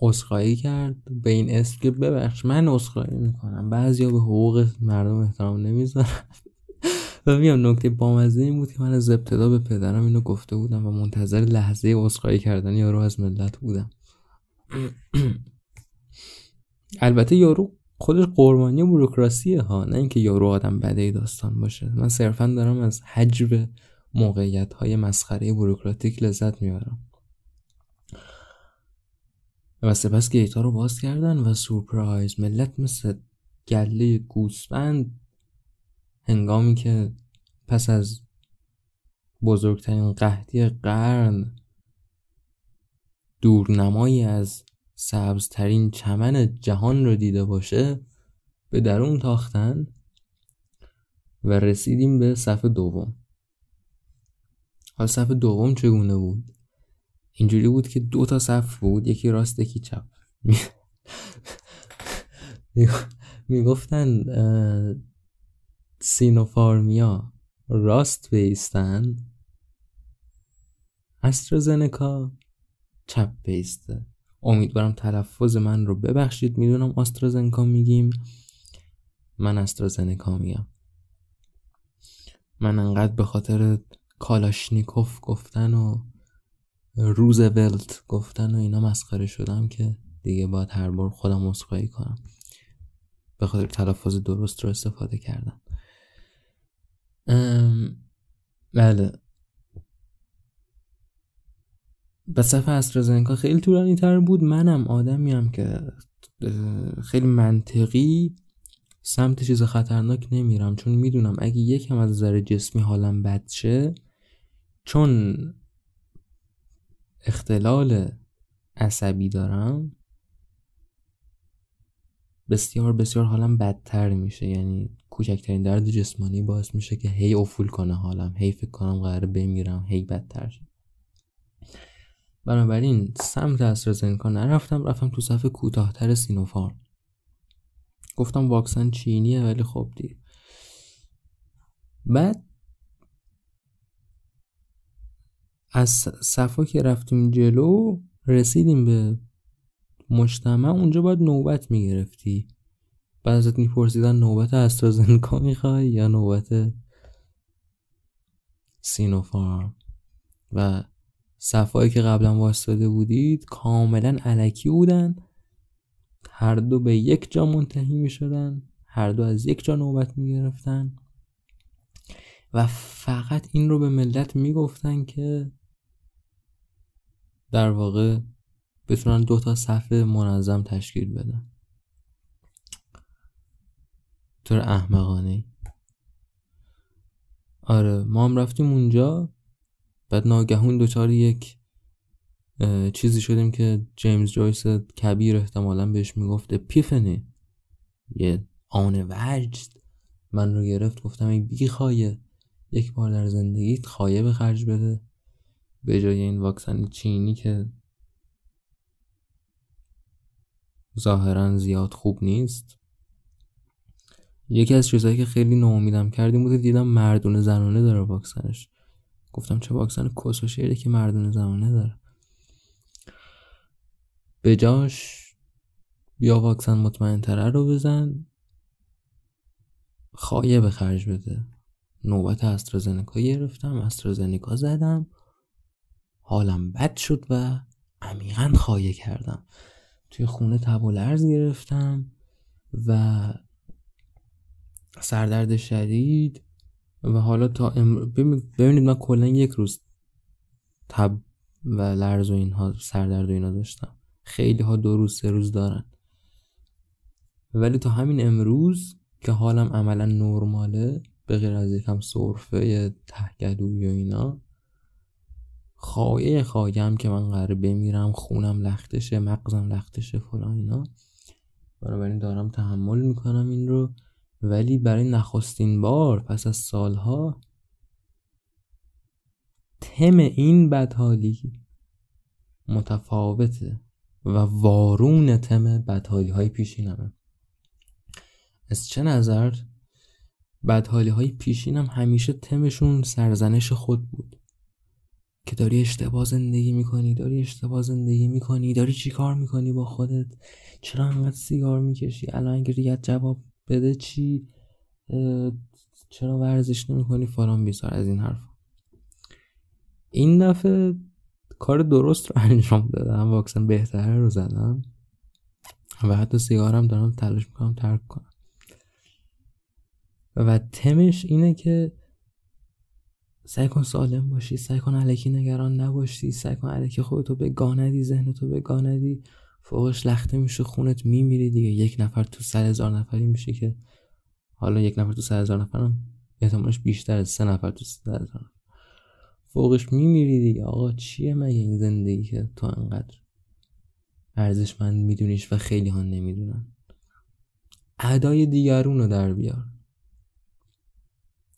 عذرخواهی کرد. به این اسم که ببخش من عذرخواهی می‌کنم. بعضیا به حقوق مردم احترام نمی‌ذارن. و میام نکته بامزه این بود که من از ابتدا به پدرم اینو گفته بودم و منتظر لحظه عذرخواهی کردن یارو از ملت بودم. البته یارو خودش قربانی بروکراسیه ها. نه اینکه یارو آدم بده داستان باشه. من صرفا دارم از حجب موقعیت های مسخره بروکراتیک لذت می‌برم. و سپس گیتا رو باز کردن و سورپرایز. ملت مثل گله گوسفند هنگامی که پس از بزرگترین قحطی قرن دورنمایی از سبزترین چمن جهان رو دیده باشه به درون تاختن و رسیدیم به صفحه دوم. حال صفحه دوم چگونه بود؟ اینجوری بود که دو تا صف بود یکی راست یکی چپ. می‌گفتن سینوفارمیا راست بیستن استرازنکا چپ بیسته. امیدوارم تلفظ من رو ببخشید. می‌دونم آسترازنکا میگیم. من استرازنکا میگم. من انقدر به خاطر کالاشنیکوف گفتن و روزولت گفتن و اینا مسخره شدم که دیگه باید هر بار خودم مسخایی کنم. به خاطر تلفظ درست رو استفاده کردم. بله. به صفحه استرازنکا خیلی طولانی تر بود. منم آدمیم که خیلی منطقی سمت چیز خطرناک نمیرم. چون می‌دونم اگه یکم از نظر جسمی حالم بد شه چون اختلال عصبی دارم بسیار بسیار حالم بدتر میشه. یعنی کوچکترین درد جسمانی باعث میشه که هی افول کنه حالم هی فکر کنم قراره بمیرم هی بدتر بنابراین سمت استرازنکا نرفتم رفتم تو صفحه کوتاهتر سینوفارم گفتم واکسن چینیه ولی خب دیر بعد از صفا که رفتیم جلو رسیدیم به مجتمع اونجا باید نوبت می‌گرفتی. بعد ازت میپرسیدن نوبت استرازنکا می‌خوای یا نوبت سینوفارم و صفایی که قبلا واسطه بودید کاملا علکی بودن. هر دو به یک جا منتهی می شدن هر دو از یک جا نوبت می گرفتن و فقط این رو به ملت می گفتن که در واقع بتونن دو تا صفحه منظم تشکیل بدن. طور احمقانه آره ما هم رفتیم اونجا. بعد ناگهون دوچار یک چیزی شدیم که جیمز جویس کبیر احتمالا بهش می‌گفت پیفنی یه آن وجد من رو گرفت گفتم ای بی خایه یک بار در زندگیت خایه به خرج بده. به جای این واکسن چینی که ظاهرا زیاد خوب نیست. یکی از چیزهایی که خیلی ناامیدم کردیم بود دیدم مردونه زنانه داره واکسنش. گفتم چه واکسن کس و که مردونه زنانه داره. به جاش بیا واکسن مطمئن تره رو بزن خواهیه به خرج بده. نوبت استرازنکا گرفتم استرازنکا زدم حالم بد شد و عمیقا خواهی کردم. توی خونه تب و لرز گرفتم و سردرد شدید و حالا تا ببینید من کلا یک روز تب و لرز و اینها سردرد و اینا داشتم. خیلی ها دو روز سه روز دارن. ولی تا همین امروز که حالم عملا نرماله به غیر از یکم صرفه تهگلوی و اینا خواهی خواهیم که من قراره بمیرم خونم لختشه مغزم لختشه فلان اینا. بنابراین دارم تحمل می‌کنم این رو. ولی برای نخستین بار پس از سالها تم این بدحالی متفاوته و وارون تم بدحالی های پیشینمه. از چه نظر بدحالی های پیشینم همیشه تمشون سرزنش خود بود؟ که داری اشتباه زندگی می‌کنی داری اشتباه زندگی می‌کنی داری چی کار می‌کنی با خودت؟ چرا انقدر سیگار می‌کشی؟ الان اگه ریت جواب بده چی؟ چرا ورزش نمی‌کنی؟ فلان بیسار از این حرف این دفعه کار درست رو انجام دادم. واکسن بهتره رو زدم. و حتی سیگارم دارم تلاش می‌کنم ترک کنم. و تمش اینه که سعی کن سالم باشی سعی کن علکی نگران نباشی سعی کن علکی خودتو به گاندی ذهنتو به گاندی. فوقش لخته میشه خونت میمیری دیگه. یک نفر تو سر هزار نفری میشه که حالا یک نفر تو سر هزار نفرم احتمالش بیشتر از سه نفر تو سر هزار نفر. فوقش میمیری دیگه. آقا چیه مگه این زندگی که تو انقدر ارزشمند میدونیش و خیلی ها نمی‌دونن؟ ادای دیگرون رو در بیار.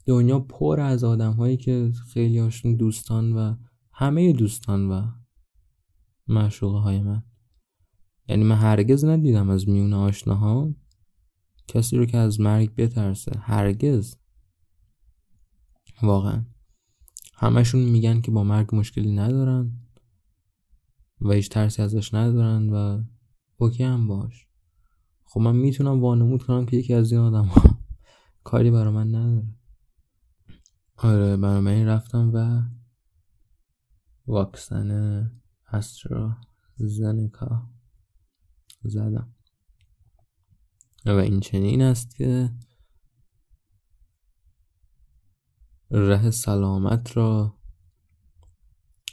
دنیا پر از آدم هایی که خیلی هاشون دوستان و همه دوستان و معشوقه های من. یعنی من هرگز ندیدم از میون آشناها کسی رو که از مرگ بترسه. هرگز. واقعا. همشون میگن که با مرگ مشکلی ندارن و هیچ ترسی ازش ندارن و اوکی هم باش. خب من می‌تونم وانمود کنم که یکی از این آدم ها کاری برا من نداره. آره برای من رفتم و واکسن استرا زنکا زدم. و این چنین است که ره سلامت را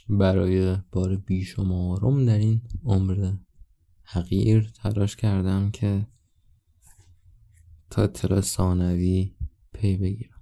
برای بار بیشمارم در این عمر حقیر تلاش کردم که تا اطلاع ثانوی پی بگیرم.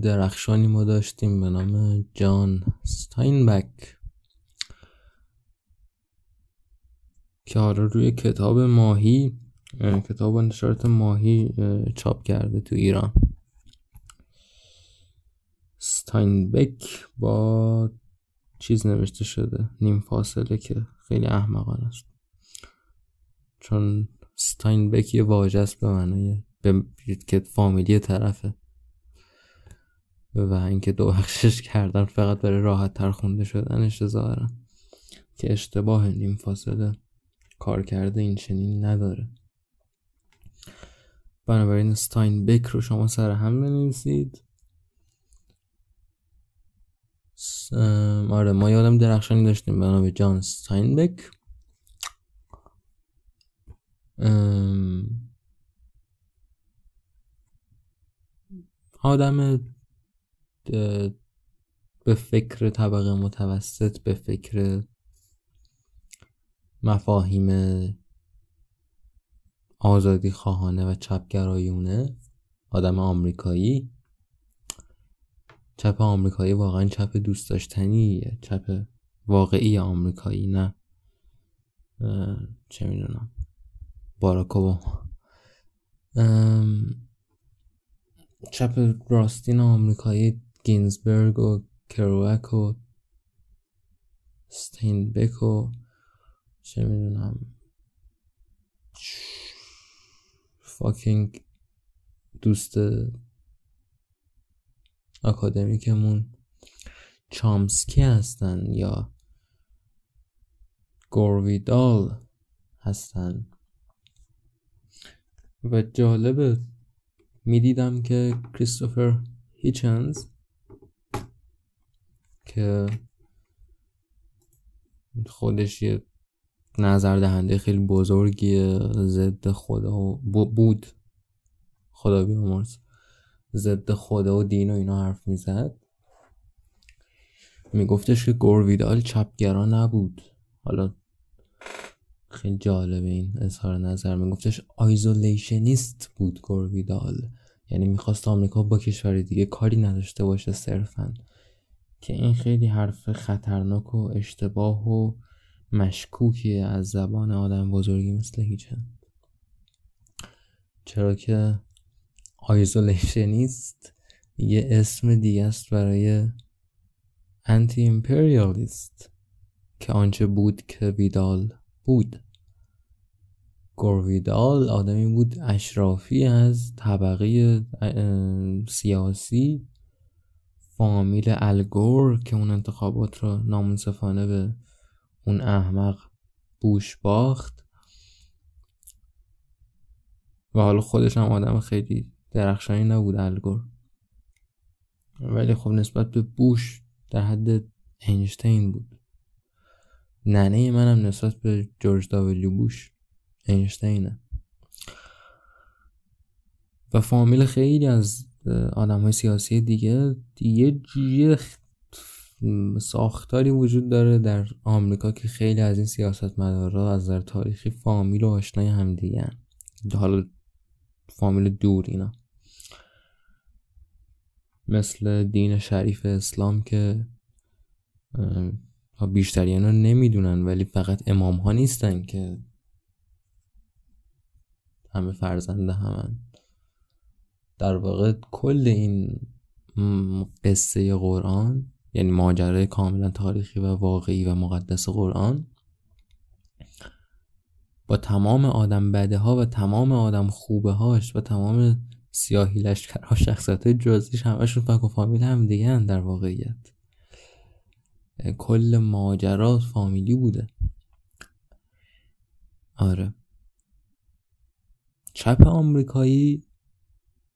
درخشانی ما داشتیم به نام جان ستاینبک که حالا روی کتاب ماهی کتاب ماهی چاپ کرده تو ایران. ستاینبک با چیز نوشته شده نیم فاصله که خیلی احمقانه است. چون ستاینبک یه واژه است به معنای که فامیلی طرفه. و اینکه دو بخشش کردن فقط برای راحت تر خونده شدنش ظاهرا که اشتباه نیم فاصله کار کرده این چنین نداره. بنابراین ستاین بک رو شما سر هم بنویسید. آره ما یادم درخشانی داشتیم به نام جان ستاینبک آدم به فکر طبقه متوسط به فکر مفاهیم آزادی خواهانه و چپگرایونه آدم آمریکایی. چپ آمریکایی واقعا چپ دوست داشتنیه چپ واقعی آمریکایی نه چه می‌دونم باراک چپ راستین آمریکایی گینزبرگ و کروک و ستینبک و چه می‌دونم. فاکینگ دوست اکادمیکمون چامسکی هستن یا گورویدال هستن. و جالبه می‌دیدم که کریستوفر هیچنز که خودش یه نظر دهنده خیلی بزرگی ضد خدا بود. خدا بیامرز. ضد خدا و دین و اینا حرف می‌زد. میگفتش که گورویدال چپگرا نبود. حالا خیلی جالبه این اظهار نظر. میگفتش isolationist بود گورویدال یعنی می‌خواست آمریکا با کشور دیگه کاری نداشته باشه صرفا. که این خیلی حرف خطرناک و اشتباه و مشکوکیه از زبان آدم بزرگی مثل هیچنز چرا که isolationist یه اسم دیگه است برای انتی امپریالیست که آنچه بود که ویدال بود. گورویدال آدمی بود اشرافی از طبقه سیاسی فامیل الگور که اون انتخابات رو نامنصفانه به اون احمق بوش باخت. و حالا خودش هم آدم خیلی درخشانی نبود الگور ولی خب نسبت به بوش در حد اینشتین بود. ننه منم نسبت به جورج دابلیو بوش اینشتینه. و فامیل خیلی از آدم های سیاسی دیگه یه یه ساختاری وجود داره در آمریکا که خیلی از این سیاست مدارا از در تاریخی فامیل و آشنای هم دیگه حالا فامیل دور اینا. مثل دین شریف اسلام که بیشتری اینا نمی‌دونن ولی فقط امام ها نیستن که همه فرزنده همن. در واقع کل این قصه قرآن یعنی ماجرای کاملا تاریخی و واقعی و مقدس قرآن با تمام آدم بده ها و تمام آدم خوبه هاش و تمام سیاهی لشکرها شخصیت جزیش همشون فک و فامیل هم دیگه در واقعیت. کل ماجرا فامیلی بوده. آره. چپ آمریکایی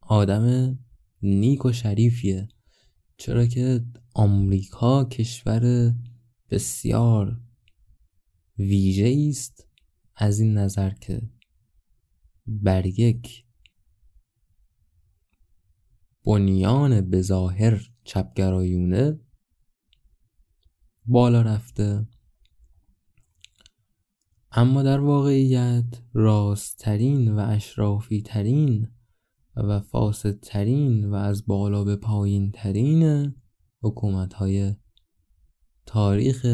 آدم نیک و شریفیه. چرا که آمریکا کشور بسیار ویژه است از این نظر که بر یک بنیان بظاهر چپگرایونه بالا رفته. اما در واقعیت راستترین و اشرافی ترین و فاسدترین و از بالا به پایین ترین حکومت های تاریخ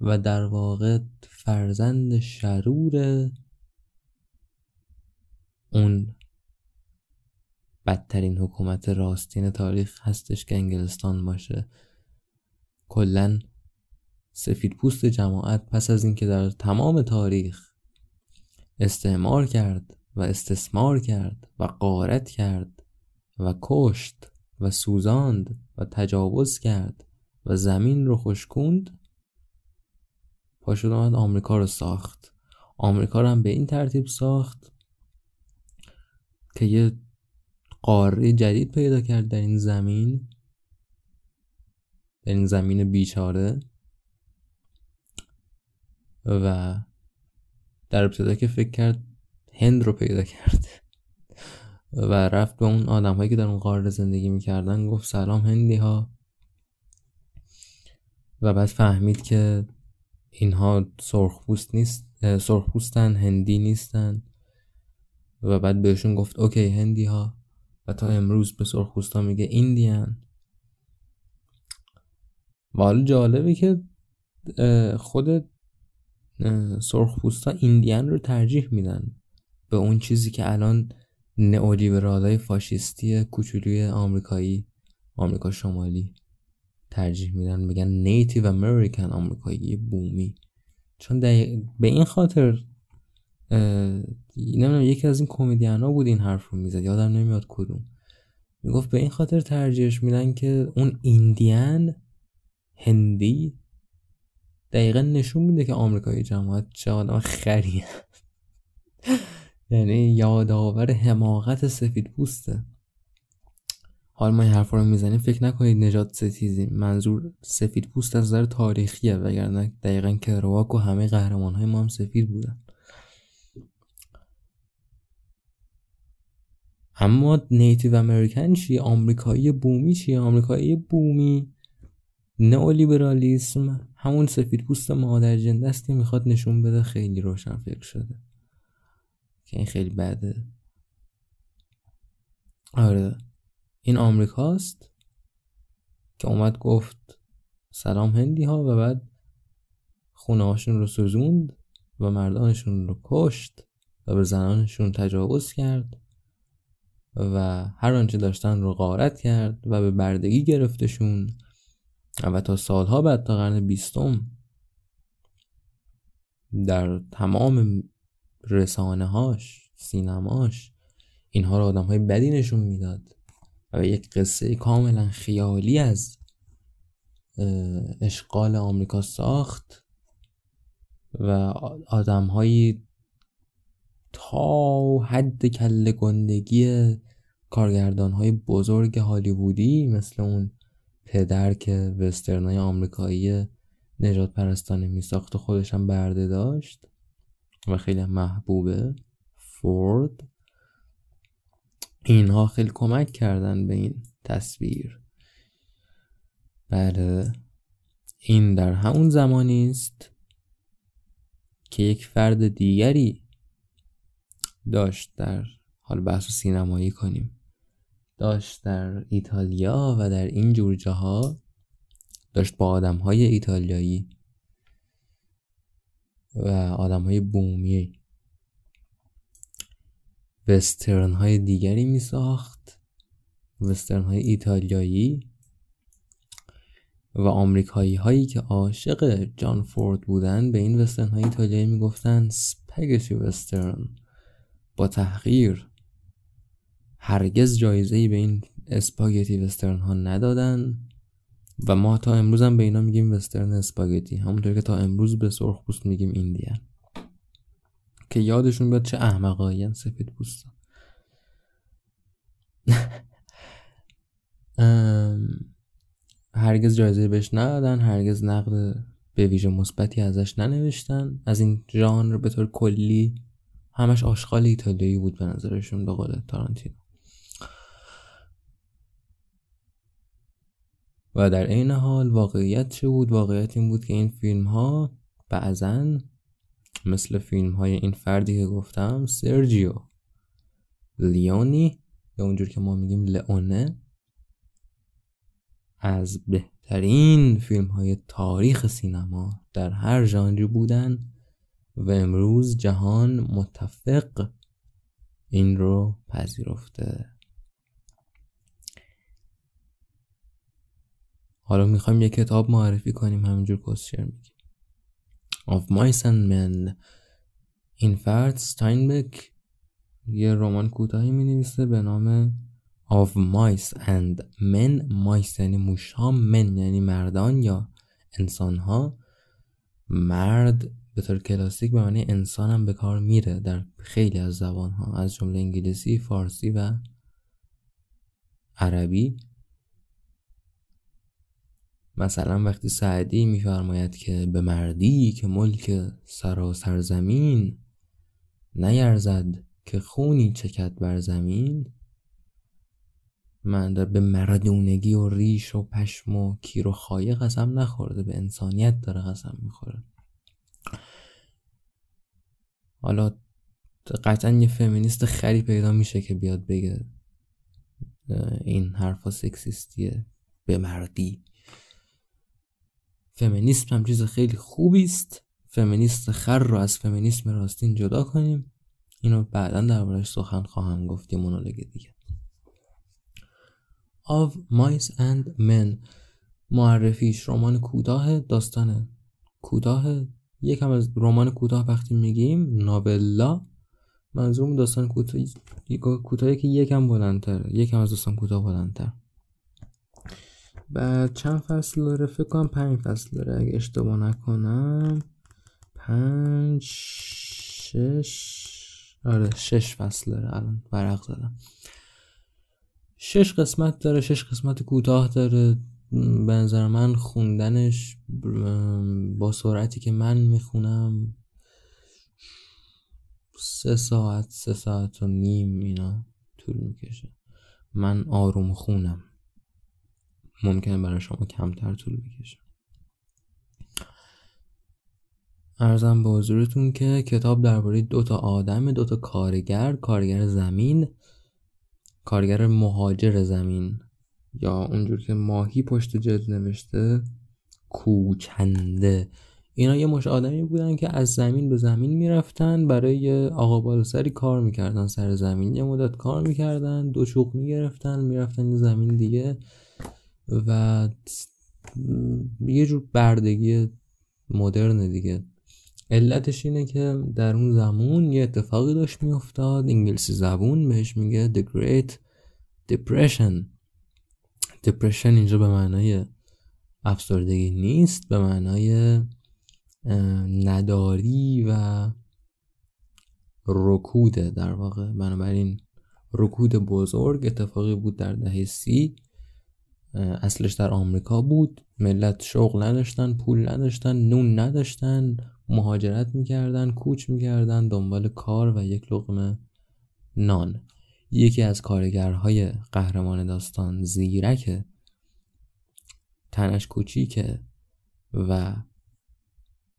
و در واقع فرزند شرور اون بدترین حکومت راستین تاریخ هستش که انگلستان باشه. کلا سفید پوست جماعت پس از اینکه در تمام تاریخ استعمار کرد و استثمار کرد و قارت کرد و کشت و سوزاند و تجاوز کرد و زمین رو خشکوند. پاشد آمد آمریکا رو ساخت. آمریکا رو هم به این ترتیب ساخت که یه قاره جدید پیدا کرد در این زمین در این زمین بیچاره. و در ابتدا که فکر کرد هند رو پیدا کرد. و رفت به اون آدم هایی که در اون قاره زندگی می‌کردن گفت سلام هندی ها و بعد فهمید که اینها سرخپوست نیست سرخپوستن هندی نیستن. و بعد بهشون گفت اوکی هندی ها و تا امروز به سرخپوستا میگه ایندیان. و حالا جالبه که خود سرخپوستا ایندیان رو ترجیح میدن. به اون چیزی که الان های فاشیستی کوچولوی آمریکایی آمریکا شمالی ترجیح میدن بگن نیتیو امریکن آمریکایی بومی. چون به این خاطر نمی‌دونم یکی از این کمدین ها بود این حرف رو می‌زد یادم نمیاد کدوم. می‌گفت به این خاطر ترجیحش میدن که اون ایندیان هندی دقیقا نشون میده که آمریکایی جماعت چه آدم خریه. یعنی یادآور حماقت سفید پوسته. حال ما این حرف رو می‌زنیم. فکر نکنید نجات ستیزی. منظور سفید پوست از نظر تاریخیه. وگرنه دقیقا کرواک و همه قهرمان های ما هم سفید بودن. اما نیتیو امریکن چیه؟ آمریکایی بومی چیه؟ آمریکایی بومی نئولیبرالیسم. همون سفید پوست مادر جنده است که می‌خواد نشون بده خیلی روشن فکر شده. که این خیلی بده. آره. این آمریکاست که اومد گفت سلام هندی ها و بعد خونه هاشون رو سوزوند و مردانشون رو کشت و به زنانشون تجاوز کرد و هر آنچه داشتن رو غارت کرد و به بردگی گرفتشون و تا سالها بعد تا قرن بیستم در تمام رسانه هاش سینماش اینها رو آدم های بدی نشون می‌داد و یک قصه کاملا خیالی از اشغال آمریکا ساخت و آدم هایی تا حد کل گندگی کارگردان های بزرگ هالیوودی مثل اون پدر که وسترنای آمریکایی نجات پرستانه می ساخت و خودش برده داشت. و خیلی محبوبه. فورد. اینها خیلی کمک کردن به این تصویر. بله. این در همون زمانی است که یک فرد دیگری داشت در حال بحث سینمایی کنیم. داشت در ایتالیا و در این جور جاها داشت با آدم های ایتالیایی و آدم های بومی وسترن های دیگری می ساخت وسترن های ایتالیایی و آمریکایی هایی که عاشق جان فورد بودن به این وسترن های ایتالیایی می گفتن سپگتی وسترن. با تحقیر هرگز جایزه ای به این اسپاگتی وسترن ها ندادن. و ما تا امروز هم به اینا میگیم وسترن اسپاگتی. همونطور که تا امروز به سرخ پوست میگیم ایندیان که یادشون بیاد چه احمقایی سفید پوستا. هرگز جایزه بهش ندادن هرگز نقد به ویژه مثبتی ازش ننوشتن. از این ژانر به طور کلی همش آشغال ایتالیایی بود به نظرشون به قول تارانتینو. و در عین حال واقعیت چه بود؟ واقعیت این بود که این فیلم ها بعضا مثل فیلم های این فردی که گفتم سرجیو لیونی یا اونجور که ما میگیم لئونه از بهترین فیلم های تاریخ سینما در هر ژانری بودن و امروز جهان متفق این رو پذیرفته. حالا می‌خوایم یه کتاب معرفی کنیم همینجور کسشر میگیم Of Mice and Men این فرد ستاینبک یه رمان کوتاهی می نویسه به نام Of Mice and Men. Mice یعنی موشها من یعنی مردان یا انسان ها مرد به طور کلاسیک به معنی انسان هم به کار میره در خیلی از زبان ها از جمله انگلیسی، فارسی و عربی. مثلا وقتی سعدی میفرماید که به مردی که ملک سراسر زمین نیرزد که خونی چکد بر زمین من به مردونگی و ریش و پشم و کیر و خایه قسم نخورده به انسانیت داره قسم می‌خوره. حالا قطعا یه فمینیست خری پیدا میشه که بیاد بگه این حرفا سکسیستیه به مردی. فمینیسم هم چیز خیلی خوبی است فمینیست خر رو از فمینیسم راستین جدا کنیم. اینو بعدا دربارش سخن خواهم گفت یه مونولوگ دیگه. Of mice and men. معرفیش رمان کوتاه داستانه. کوتاه یکم از رمان کوتاه وقتی میگیم ناولا. منظورم داستان کوتاه کوتاهی که یکم بلندتره. یکم از داستان کوتاه بلندتر. بعد چند فصل داره؟ فکر کنم پنج فصل داره اگه اشتباه نکنم. پنج شش آره شش فصل داره. الان ورق زدم. شش قسمت داره شش قسمت کوتاه داره. به نظر من خوندنش با سرعتی که من می‌خونم سه ساعت سه ساعت و نیم اینا طول می‌کشه. من آروم خونم. ممکنه برای شما کمتر طول بکشه. ارزم به حضورتون که کتاب درباره دو تا آدم دو تا کارگر کارگر زمین کارگر مهاجر زمین یا اونجور که ماهی پشت جلد نوشته کوچنده. اینا یه مش آدمی بودن که از زمین به زمین می‌رفتن برای آقا بالسری کار می‌کردن. سر زمین یه مدت کار می‌کردن دو شوق می‌گرفتن می‌رفتن زمین دیگه. و یه جور بردگی مدرن دیگه. علتش اینه که در اون زمان یه اتفاقی داشت میافتاد. انگلیسی زبون بهش میگه The Great Depression. Depression اینجا به معنای افسردگی نیست به معنای نداری و رکوده. در واقع بنابراین رکود بزرگ اتفاقی بود در دهه سی. اصلش در آمریکا بود. ملت شغل نداشتن پول نداشتن نون نداشتن مهاجرت می‌کردن کوچ می‌کردن دنبال کار و یک لقمه نان. یکی از کارگرهای قهرمان داستان زیرک تنش کوچیکه و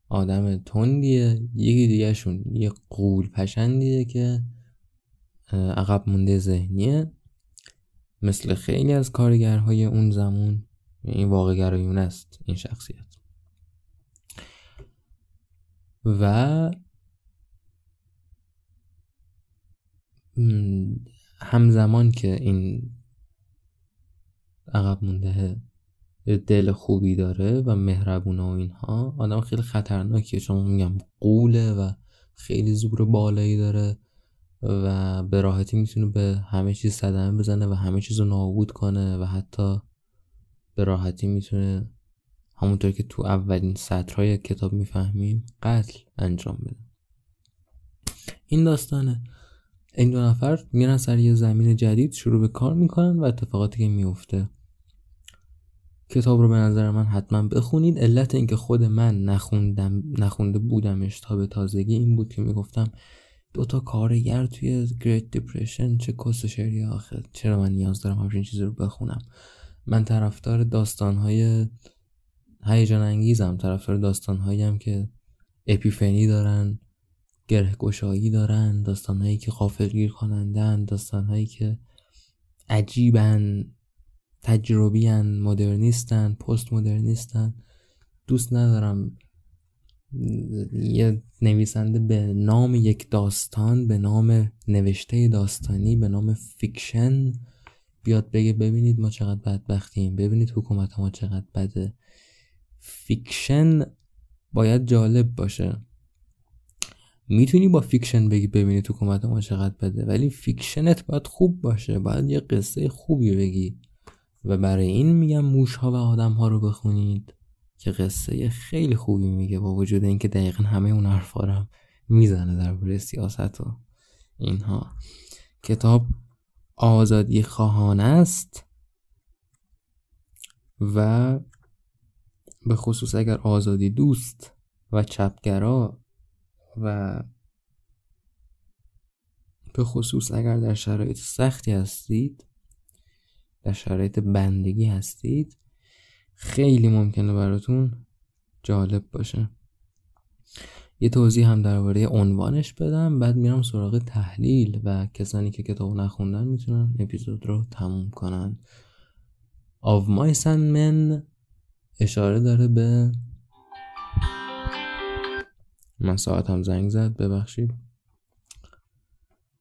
آدم تندیه. یکی دیگهشون یه قول پشندیه که عقب مونده ذهنیه. مثل خیلی از کارگرهای اون زمان این واقع گرایون است این شخصیت. و همزمان که این عقب مونده دل خوبی داره و مهربونه و اینها آدم خیلی خطرناکیه. چون میگم قوله و خیلی زور بالایی داره. و به راحتی می‌تونه به همه چیز صدمه بزنه و همه چیز رو نابود کنه و حتی به راحتی می‌تونه همونطور که تو اولین سطرهای کتاب می‌فهمیم قتل انجام بده. این داستانه. این دو نفر میرن سر یه زمین جدید شروع به کار می‌کنن و اتفاقاتی که میفته کتاب رو به نظر من حتما بخونید. علت اینکه خود من نخوندم نخونده بودمش تا به تازگی این بود که می‌گفتم دوتا کارگر توی گریت دیپریشن چه کس شعری آخه چرا من نیاز دارم همچین چیزی رو بخونم؟ من طرفدار داستانهای هیجان انگیزم طرفدار داستانهایی هم که اپیفنی دارن گره گشایی دارن داستانهایی که غافلگیر کنندن داستانهایی که عجیبن تجربیان مدرنیستن پست مدرنیستن دوست ندارم یه نویسنده به نام یک داستان به نام نوشته داستانی به نام fiction بیاد بگه ببینید ما چقدر بدبختیم ببینید حکومت ما چقدر بده. fiction باید جالب باشه. می‌تونی با fiction بگی ببینید حکومت ما چقدر بده ولی fiction ت باید خوب باشه باید یه قصه خوبی بگی. و برای این میگم موش ها و آدم ها رو بخونید. که قصه خیلی خوبی میگه با وجود اینکه دقیقا همه اون حرفا رو می‌زنه درباره سیاست و اینها. کتاب آزادی خواهان است و به خصوص اگر آزادی دوست و چپگرا و به خصوص اگر در شرایط سختی هستید در شرایط بندگی هستید خیلی ممکنه براتون جالب باشه. یه توضیح هم درباره عنوانش بدم بعد میرم سراغ تحلیل و کسانی که کتاب نخوندن می‌تونن اپیزود رو تموم کنن. Of Mice and Men اشاره داره به من ساعتم زنگ زد ببخشید.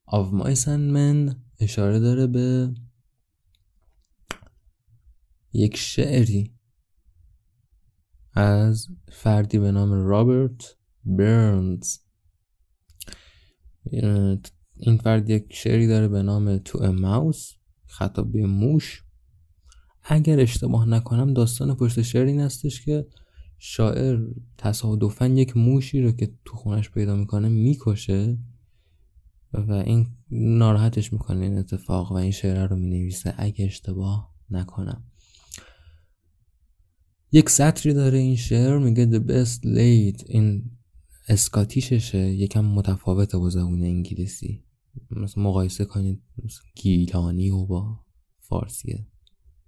Of Mice and Men اشاره داره به یک شعری از فردی به نام رابرت برنز. این فرد یک شعری داره به نام تو ماوس خطاب به موش. اگر اشتباه نکنم داستان پشت شعر این هستش که شاعر تصادفا یک موشی رو که تو خونش پیدا می‌کنه می‌کشه و این ناراحتش می‌کنه این اتفاق و این شعر رو می‌نویسه. اگه اشتباه نکنم. یک سطری داره این شعر میگه the best late این اسکاتیششه یکم متفاوته با زبون انگلیسی. مثلا مقایسه کنید گیلانی و با فارسی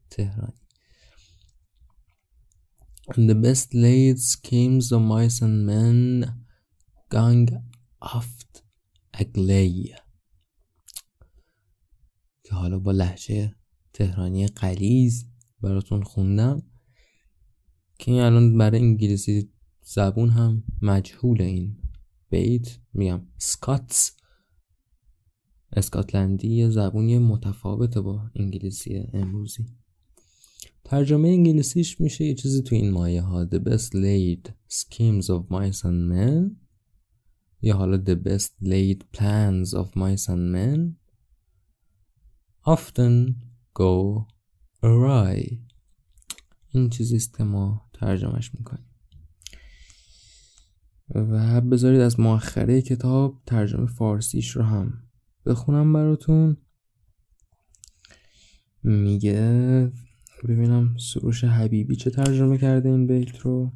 تهرانی. And the best laid schemes of mice and men gang oft اگلی که حالا با لحجه تهرانی قلیز براتون خوندم. که این الان برای انگلیسی زبون هم مجهول این بیت. میگم سکاتس. اسکاتلندی یه زبونی متفاوته با انگلیسی امروزی. ترجمه انگلیسیش میشه یه چیزی تو این مایه ها. The best laid schemes of mice and men. یا حالا The best laid plans of mice and men often go awry. این چیزیست که ما ترجمهش می‌کنیم و بذارید از مؤخره کتاب ترجمه فارسیش رو هم بخونم براتون. میگه ببینم سروش حبیبی چه ترجمه کرده این بیت رو.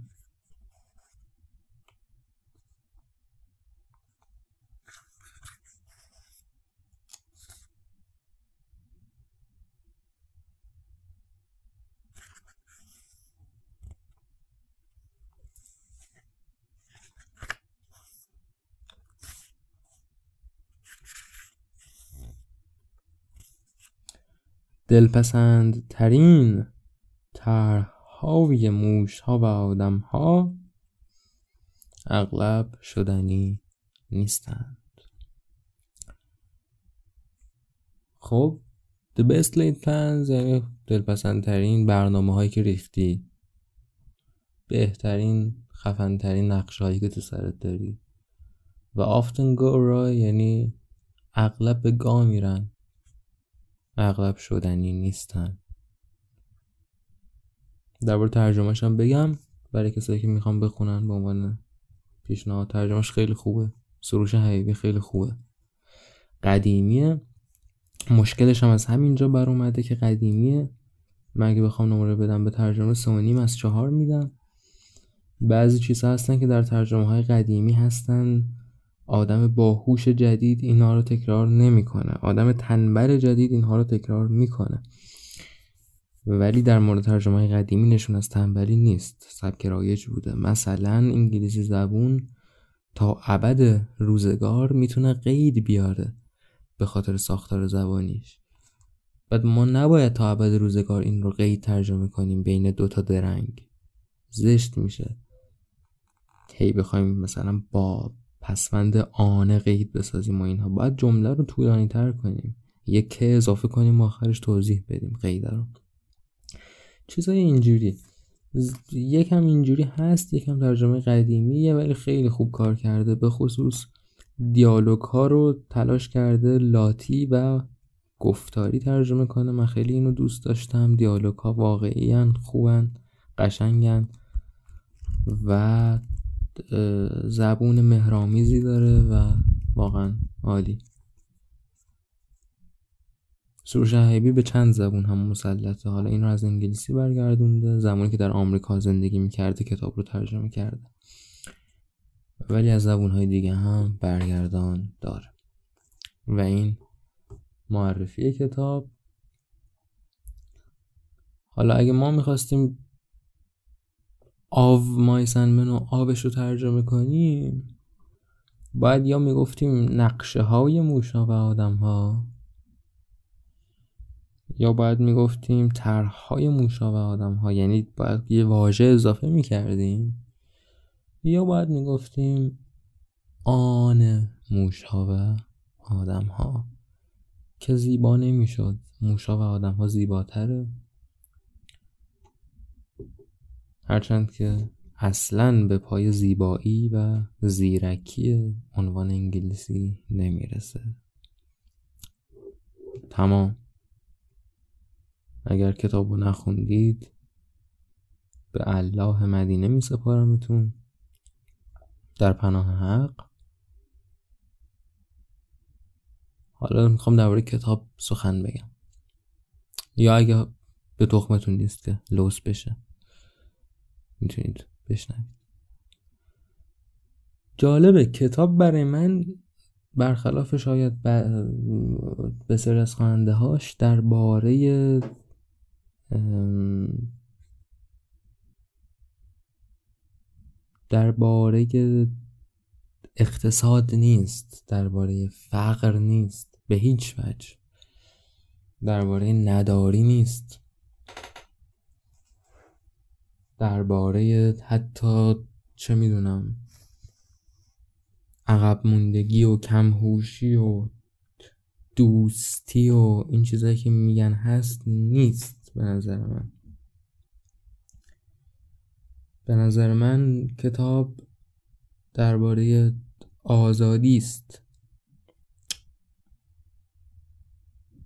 دلپسند ترین طرحهای موش ها و آدم ها اغلب شدنی نیستند. خب The best laid plans یعنی دلپسندترین برنامه هایی که ریختی. بهترین خفنترین نقشه هایی که تو سرت داری. و often go wrong یعنی اغلب به گاه میرن. اغلب شدنی نیستن. درباره ترجمهش هم بگم. برای کسایی که می‌خوام بخونن به عنوان پیشنهاد ترجمهش خیلی خوبه. سروش حبیبی خیلی خوبه. قدیمیه. مشکلش هم از همینجا بر اومده که قدیمیه. من اگه بخوام نمره بدم به ترجمه سه از چهار میدم. بعضی چیزها هستن که در ترجمه های قدیمی هستن. آدم باهوش جدید اینها رو تکرار نمی‌کنه. آدم تنبل جدید اینها رو تکرار می‌کنه. ولی در مورد ترجمه قدیمی نشون از تنبلی نیست. سبک رایج بوده. مثلا انگلیسی زبون تا ابد روزگار می‌تونه قید بیاره به خاطر ساختار زبانیش. بعد ما نباید تا ابد روزگار این رو قید ترجمه کنیم بین دوتا درنگ. زشت میشه. هی بخوایم مثلا با پسوند آنه قید بسازیم و اینها. باید جمله رو طولانی تر کنیم. یک که اضافه کنیم و آخرش توضیح بدیم قید رو. چیزای اینجوری. یکم اینجوری هست یکم ترجمه قدیمیه ولی خیلی خوب کار کرده. به خصوص دیالوگ ها رو تلاش کرده لاتی و گفتاری ترجمه کنه. من خیلی اینو دوست داشتم. دیالوگ ها واقعی خوبن قشنگن و زبون مهرامیزی داره و واقعا عالی. سروش حیبی به چند زبون هم مسلطه. حالا این رو از انگلیسی برگردونده زمانی که در آمریکا زندگی می‌کرده کتاب رو ترجمه کرده. ولی از زبون های دیگه هم برگردان داره. و این معرفی کتاب. حالا اگه ما می‌خواستیم آو مایسن منو آبش رو ترجمه کنیم باید یا می‌گفتیم نقشه های موشا و آدم ها یا باید می‌گفتیم های موشا و آدم ها یعنی باید یه واژه اضافه می‌کردیم یا باید می‌گفتیم آن موشا و آدم ها که زیبا نمی‌شد. موشا و آدم ها زیباتره. هرچند که اصلا به پای زیبایی و زیرکی عنوان انگلیسی نمی‌رسه. تمام. اگر کتاب رو نخوندید به الله مدینه می سپارمتون. در پناه حق. حالا می‌خوام درباره کتاب سخن بگم. یا اگه به تخمتون نیست که لوس بشه. می‌تونید بشنوید. جالبه کتاب برای من برخلاف شاید سر از خواننده هاش درباره درباره اقتصاد نیست درباره فقر نیست به هیچ وجه. درباره نداری نیست. درباره حتی چه می‌دونم عقب موندگی و کمهوشی و دوستی و این چیزایی که میگن هست نیست به نظر من. به نظر من کتاب درباره آزادی است.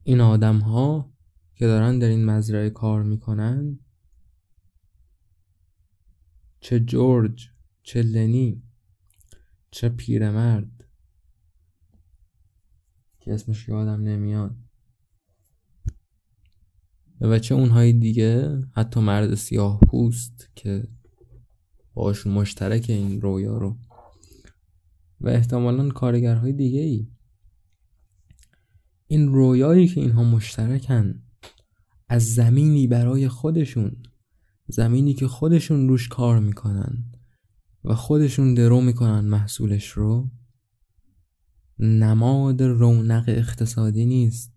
این آدم ها که دارن در این مزرعه کار می‌کنن چه جورج چه لنی چه پیرمرد. که اسمش یادم نمیاد. و چه اونهای دیگه حتی مرد سیاه پوست که باشون مشترک این رویا رو. و احتمالا کارگرهای دیگه ای این رویایی که اینها مشترکن از زمینی برای خودشون. زمینی که خودشون روش کار می‌کنن و خودشون درو می‌کنن محصولش رو نماد رونق اقتصادی نیست.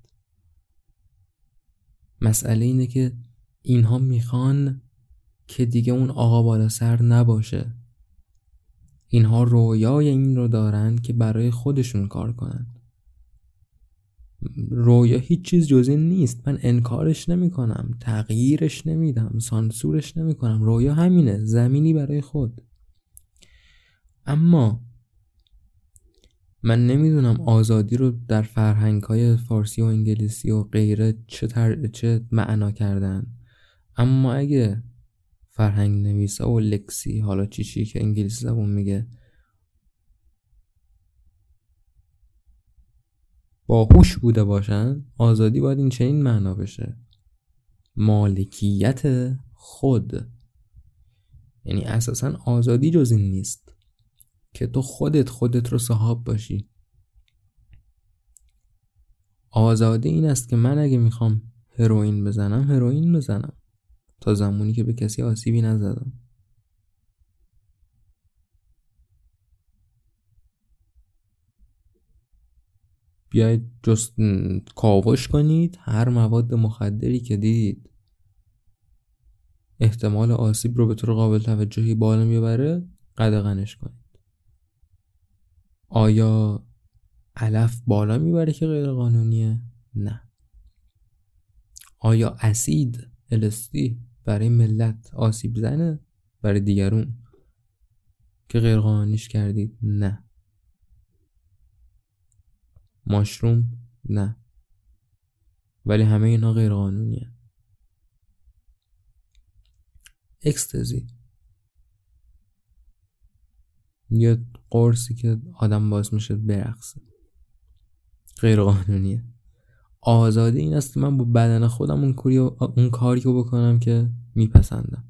مسئله اینه که اینها می‌خوان که دیگه اون آقا بالا سر نباشه. اینها رویای این رو دارن که برای خودشون کار کنن. رویا هیچ چیز جز این نیست. من انکارش نمی کنم تغییرش نمیدم سانسورش نمی کنم رویا همینه زمینی برای خود. اما من نمی‌دونم آزادی رو در فرهنگ های فارسی و انگلیسی و غیره چه, تر... چه معنا کردن. اما اگه فرهنگ نویسه و لکسی حالا چی چی که انگلیسی زبون میگه باهوش بوده باشن آزادی باید این چنین معنا بشه. مالکیت خود. یعنی اساسا آزادی جز این نیست که تو خودت خودت رو صاحب باشی. آزادی این است که من اگه می‌خوام هروئین بزنم هروئین بزنم. تا زمانی که به کسی آسیبی نزدم. بیاید جست کاوش کنید هر مواد مخدری که دیدید. احتمال آسیب رو به طور قابل توجهی بالا می‌بره قدغنش کنید. آیا علف بالا می‌بره که غیر قانونیه؟ نه. آیا اسید الستی برای ملت آسیب زنه؟ برای دیگرون. که غیر قانونیش کردید؟ نه. ماشروم نه. ولی همه اینا غیر قانونیه اکستزی. یه قرصی که آدم باز میشه برقصه. غیر قانونیه آزادی این است که من با بدن خودم اون کاری اون کاری رو بکنم که میپسندم.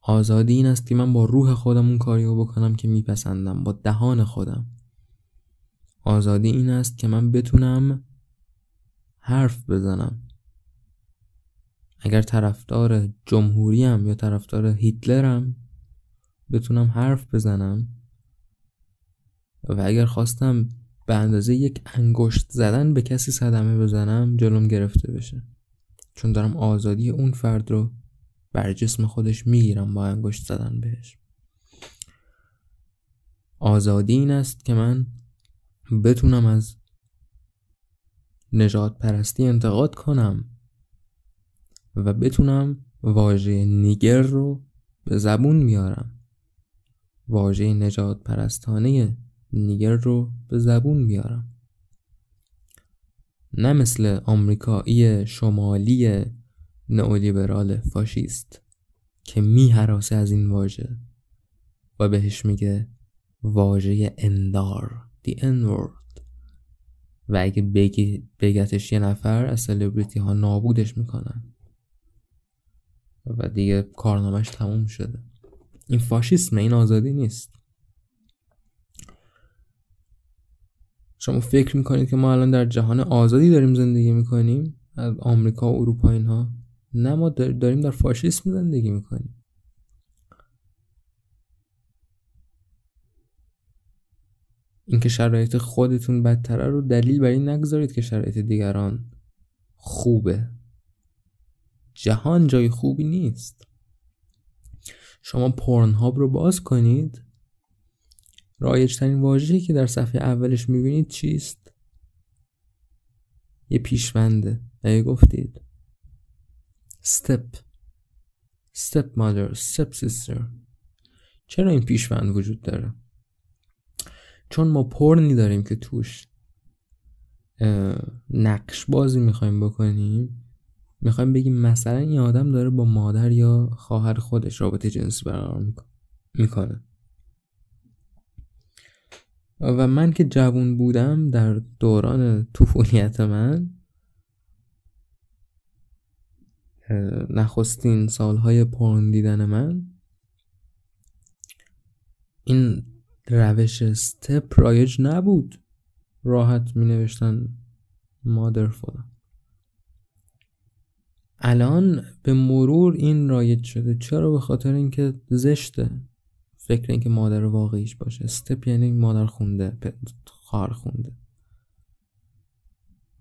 آزادی این است که من با روح خودم اون کاری رو بکنم که میپسندم. با دهان خودم. آزادی این است که من بتونم حرف بزنم. اگر طرفدار جمهوریم یا طرفدار هیتلرم بتونم حرف بزنم و اگر خواستم به اندازه یک انگشت زدن به کسی صدمه بزنم جلوم گرفته بشه. چون دارم آزادی اون فرد رو بر جسم خودش می‌گیرم با انگشت زدن بهش. آزادی این است که من بتونم از نجات پرستی انتقاد کنم و بتونم واژه نیگر رو به زبون میارم واژه نجات پرستانه نیگر رو به زبون میارم نه مثل آمریکایی شمالی نئولیبرال فاشیست که میهراسه از این واژه و بهش میگه واژه اندار. دی N-word و اگه بگی بگتش یه نفر از سلبریتی ها نابودش می‌کنن. و دیگه کارنامهش تموم شده. این فاشیسم این آزادی نیست. شما فکر می‌کنید که ما الان در جهان آزادی داریم زندگی می‌کنیم؟ از آمریکا و اروپا اینها. نه ما داریم در فاشیسم زندگی می‌کنیم. اینکه شرایط خودتون بدتره رو دلیل بر این نگذارید که شرایط دیگران خوبه. جهان جای خوبی نیست. شما پورن هاب رو باز کنید. رایج ترین واژه‌ای که در صفحه اولش می‌بینید چیست؟ یه پیشونده. اگه گفتید. Step. Step mother step sister چرا این پیشوند وجود داره؟ چون ما پرنی داریم که توش نقش بازی می‌خوایم بکنیم می‌خوایم بگیم مثلا این آدم داره با مادر یا خواهر خودش رابطه جنسی برقرار می‌کنه. و من که جوون بودم در دوران طفولیت من نخستین سالهای پرن دیدن من این روش استپ رایج نبود. راحت می نوشتن مادر فلان. الان به مرور این رایج شده. چرا؟ به خاطر اینکه زشته. فکر اینکه مادر واقعیش باشه. استپ یعنی مادر خونده خواهر خونده.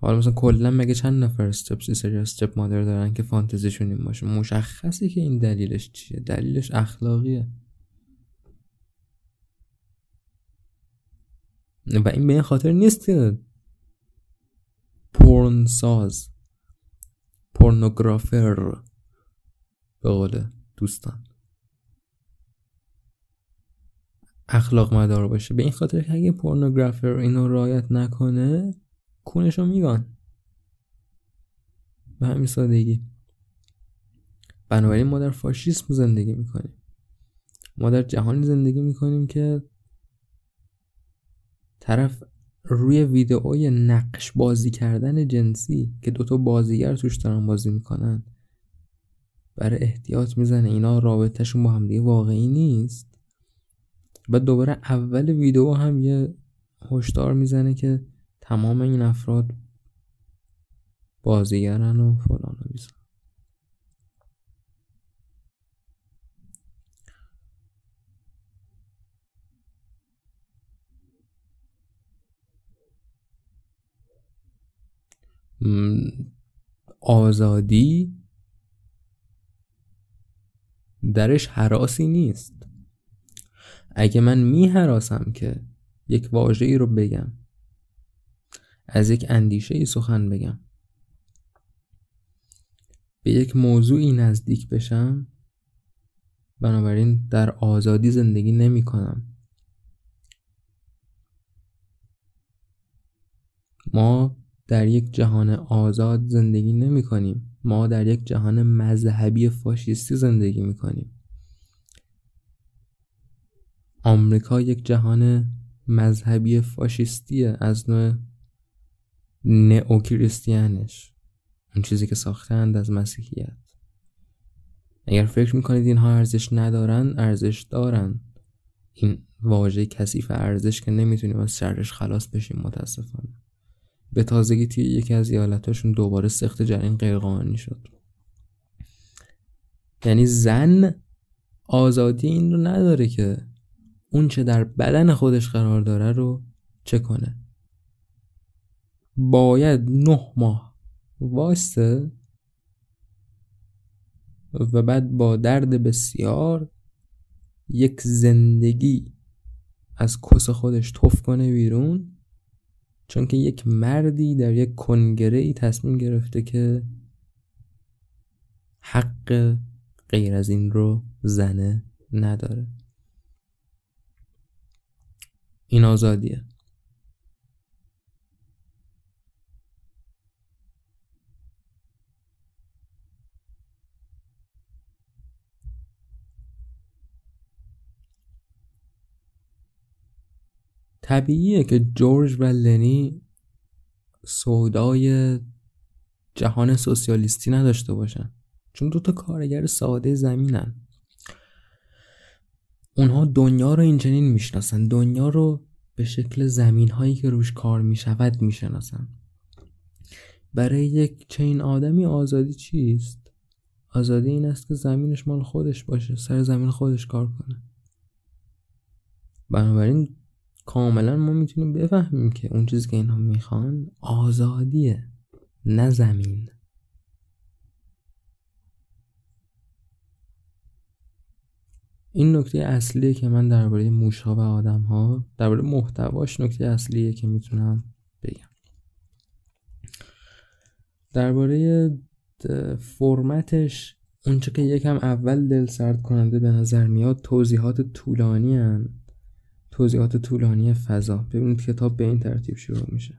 حالا مثلا کلا مگه چند نفر استپ یا استپ مادر دارن که فانتزیشون این باشه. مشخصه که این دلیلش چیه. دلیلش اخلاقیه. و این به این خاطر نیست که پورن ساز پورنوگرافر به قول دوستان اخلاق مدار باشه. به این خاطر که اگه پورنوگرافر اینو رایت نکنه کونشو میگن به همین سادگی. بنابراین ما در فاشیسم زندگی می‌کنیم. ما در جهانی زندگی می‌کنیم که طرف روی ویدئوی نقش بازی کردن جنسی که دوتا بازیگر توش دارن بازی می‌کنن برای احتیاط می‌زنه. اینا رابطهشون با همدیگه واقعی نیست. و دوباره اول ویدیو هم یه هشدار می‌زنه که تمام این افراد بازیگرن و فلان و بیزن آزادی درش حراسی نیست. اگه من می حراسم که یک واژه ای رو بگم از یک اندیشه ای سخن بگم به یک موضوعی نزدیک بشم بنابراین در آزادی زندگی نمی کنم ما در یک جهان آزاد زندگی نمی کنیم ما در یک جهان مذهبی فاشیستی زندگی می کنیم آمریکا یک جهان مذهبی فاشیستیه از نوع نئوکریستیانش. اون چیزی که ساختند از مسیحیت. اگر فکر می‌کنید اینها ارزش ندارن ارزش دارن. این واژه کثیف ارزش که نمی‌تونیم از شرش خلاص بشیم متاسفانه. به تازگی توی یکی از ایالتاشون دوباره سخت جرین غیرقانونی شد. یعنی زن آزادی این رو نداره که اون چه در بدن خودش قرار داره رو چه کنه. باید نه ماه واسه و بعد با درد بسیار یک زندگی از کس خودش تف کنه بیرون چون که یک مردی در یک کنگره ای تصمیم گرفته که حق غیر از این رو زنه نداره. این آزادیه. طبیعیه که جورج و لنی سودای جهان سوسیالیستی نداشته باشن. چون دوتا کارگر ساده زمینن. اونها دنیا رو اینچنین می‌شناسن. دنیا رو به شکل زمین هایی که روش کار می‌شود می‌شناسن. برای یک چین آدمی آزادی چیست؟ آزادی این است که زمینش مال خودش باشه. سر زمین خودش کار کنه. بنابراین کاملا ما می‌تونیم بفهمیم که اون چیزی که اینها می‌خوان آزادیه نه زمین این نکته اصلیه که من درباره موشها و آدم ها درباره محتواش نکته اصلیه که می‌تونم بگم درباره فرمتش اونچه که یکم اول دل سرد کننده به نظر میاد توضیحات طولانی هن. توضیحات طولانی فضا. ببینید کتاب به این ترتیب شروع میشه.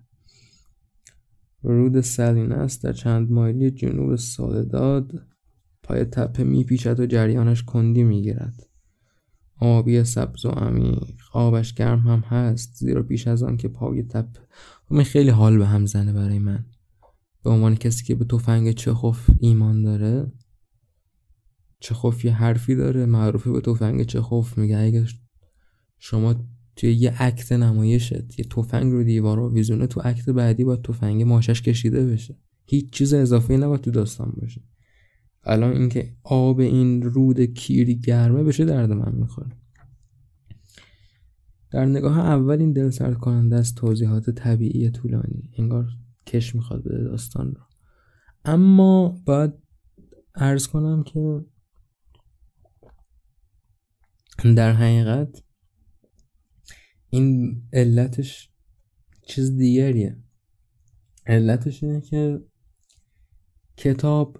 رود سالینس در چند مایلی جنوب سالداد پای تپه میپیچد و جریانش کندی می‌گیرد. آبی سبز و عمیق. آبش گرم هم هست زیرا پیش از آن که پای تپ می خیلی حال به هم زنه برای من. به عنوان کسی که به تفنگ چخوف ایمان داره چخوف یه حرفی داره معروفه به تفنگ چخوف میگه. اگه شما توی یه عکت نمایشت یه تفنگ رو دیوار رو ویزونه تو عکت بعدی باید تفنگ ماشش کشیده بشه. هیچ چیز اضافه نباید تو داستان باشه. الان اینکه آب این رود کیری گرمه بشه درد من می‌خوره؟ در نگاه اول این دل سرد کننده است توضیحات طبیعی طولانی. انگار کش می‌خواد بده داستان رو. اما باید ارز کنم که در حقیقت این علتش چیز دیگریه. علتش اینه که کتاب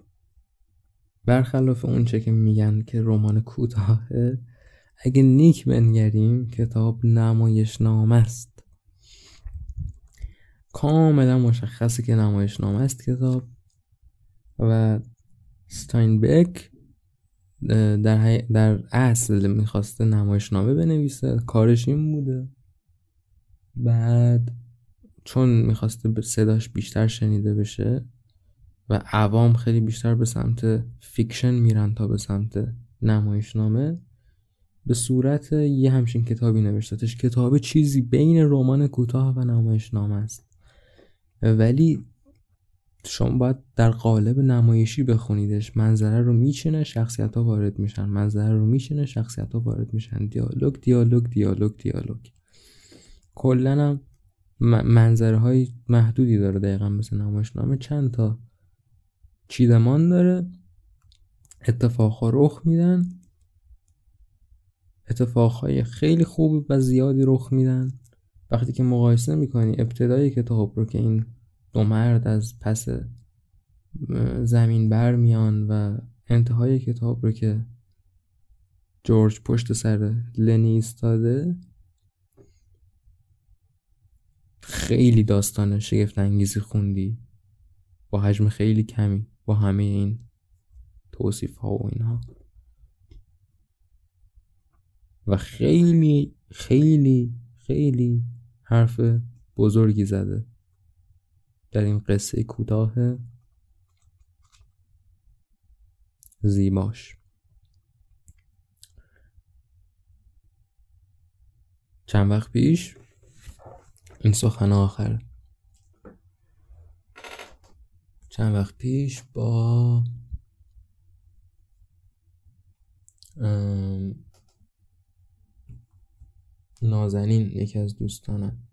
برخلاف اونچه که میگن که رمان کوتاهه اگه نیک بنگریم کتاب نمایش نامه است. کاملا مشخصه که نمایش نامه است کتاب و ستاینبک در, در اصل می‌خواسته نمایش نامه بنویسه. کارش این بوده. بعد چون می‌خواسته صداش بیشتر شنیده بشه و عوام خیلی بیشتر به سمت fiction میرن تا به سمت نمایشنامه به صورت یه همچین کتابی نوشتتش. کتاب چیزی بین رمان کوتاه و نمایشنامه است. ولی شما باید در قالب نمایشی بخونیدش. منظره رو میچینه شخصیت ها وارد میشن. منظره رو میچینه شخصیت ها وارد میشن. دیالوگ دیالوگ دیالوگ دیالوگ. کلا هم منظره های محدودی داره دقیقا مثل نمایشنامه چند تا چیدمان داره. اتفاقها رخ میدن. اتفاقهای خیلی خوب و زیادی رخ میدن. وقتی که مقایسه می‌کنی ابتدای کتاب رو که این دو مرد از پس زمین بر میان و انتهای کتاب رو که جورج پشت سر لنی ایستاده خیلی داستان شگفت انگیزی خوندی. با حجم خیلی کمی با همه این توصیف ها و اینها. و خیلی خیلی خیلی حرف بزرگی زده. در این قصه کوتاه زیباش. چند وقت پیش این سخن آخر. چند وقت پیش با نازنین یکی از دوستانم.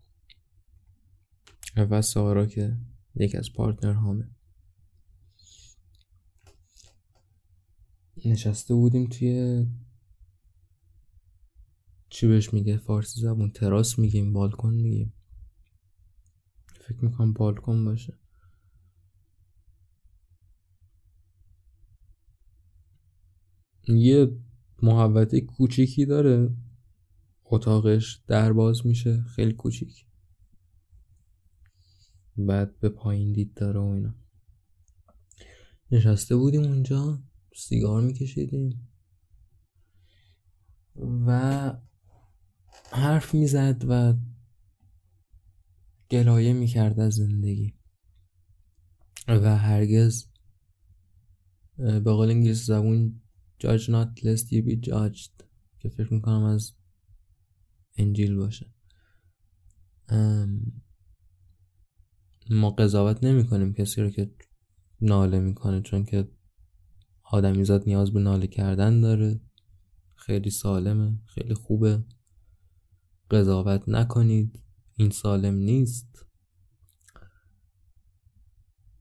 و سارا که یکی از پارتنر هامه. نشسته بودیم توی چی بهش میگه؟ فارسی زبون. تراس میگیم بالکن میگیم. فکر می‌کنم بالکن باشه. یه محوطه کوچیکی داره. اتاقش در باز میشه. خیلی کوچیک. بعد به پایین دید داره و اینا. نشسته بودیم اونجا. سیگار میکشیدیم. و حرف می‌زد و گلایه می‌کرد از زندگی. و هرگز به قول انگلیس زبون judge not lest you be judged که فکر می‌کنم از انجیل باشه. ما قضاوت نمی کنیم کسی رو که ناله می‌کنه چون که آدمیزاد نیاز به ناله کردن داره. خیلی سالمه خیلی خوبه. قضاوت نکنید. این سالم نیست.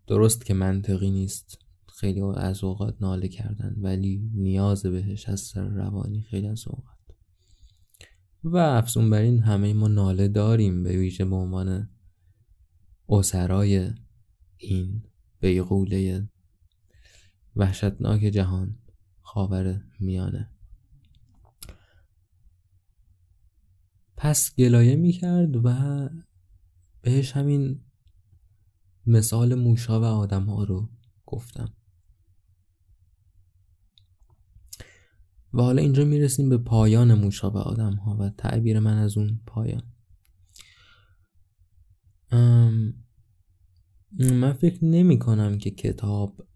درست که منطقی نیست. خیلی از اوقات ناله کردن ولی نیاز بهش از سر روانی خیلی از اوقات. و افزون بر این همه ما ناله داریم به ویژه به عنوان اسرای این بیغوله وحشتناک جهان خاور میانه. پس گلایه می‌کرد و بهش همین مثال موشا و آدم ها رو گفتم. و حالا اینجا می‌رسیم به پایان موشا و آدم ها و تعبیر من از اون پایان. من فکر نمی کنم که کتاب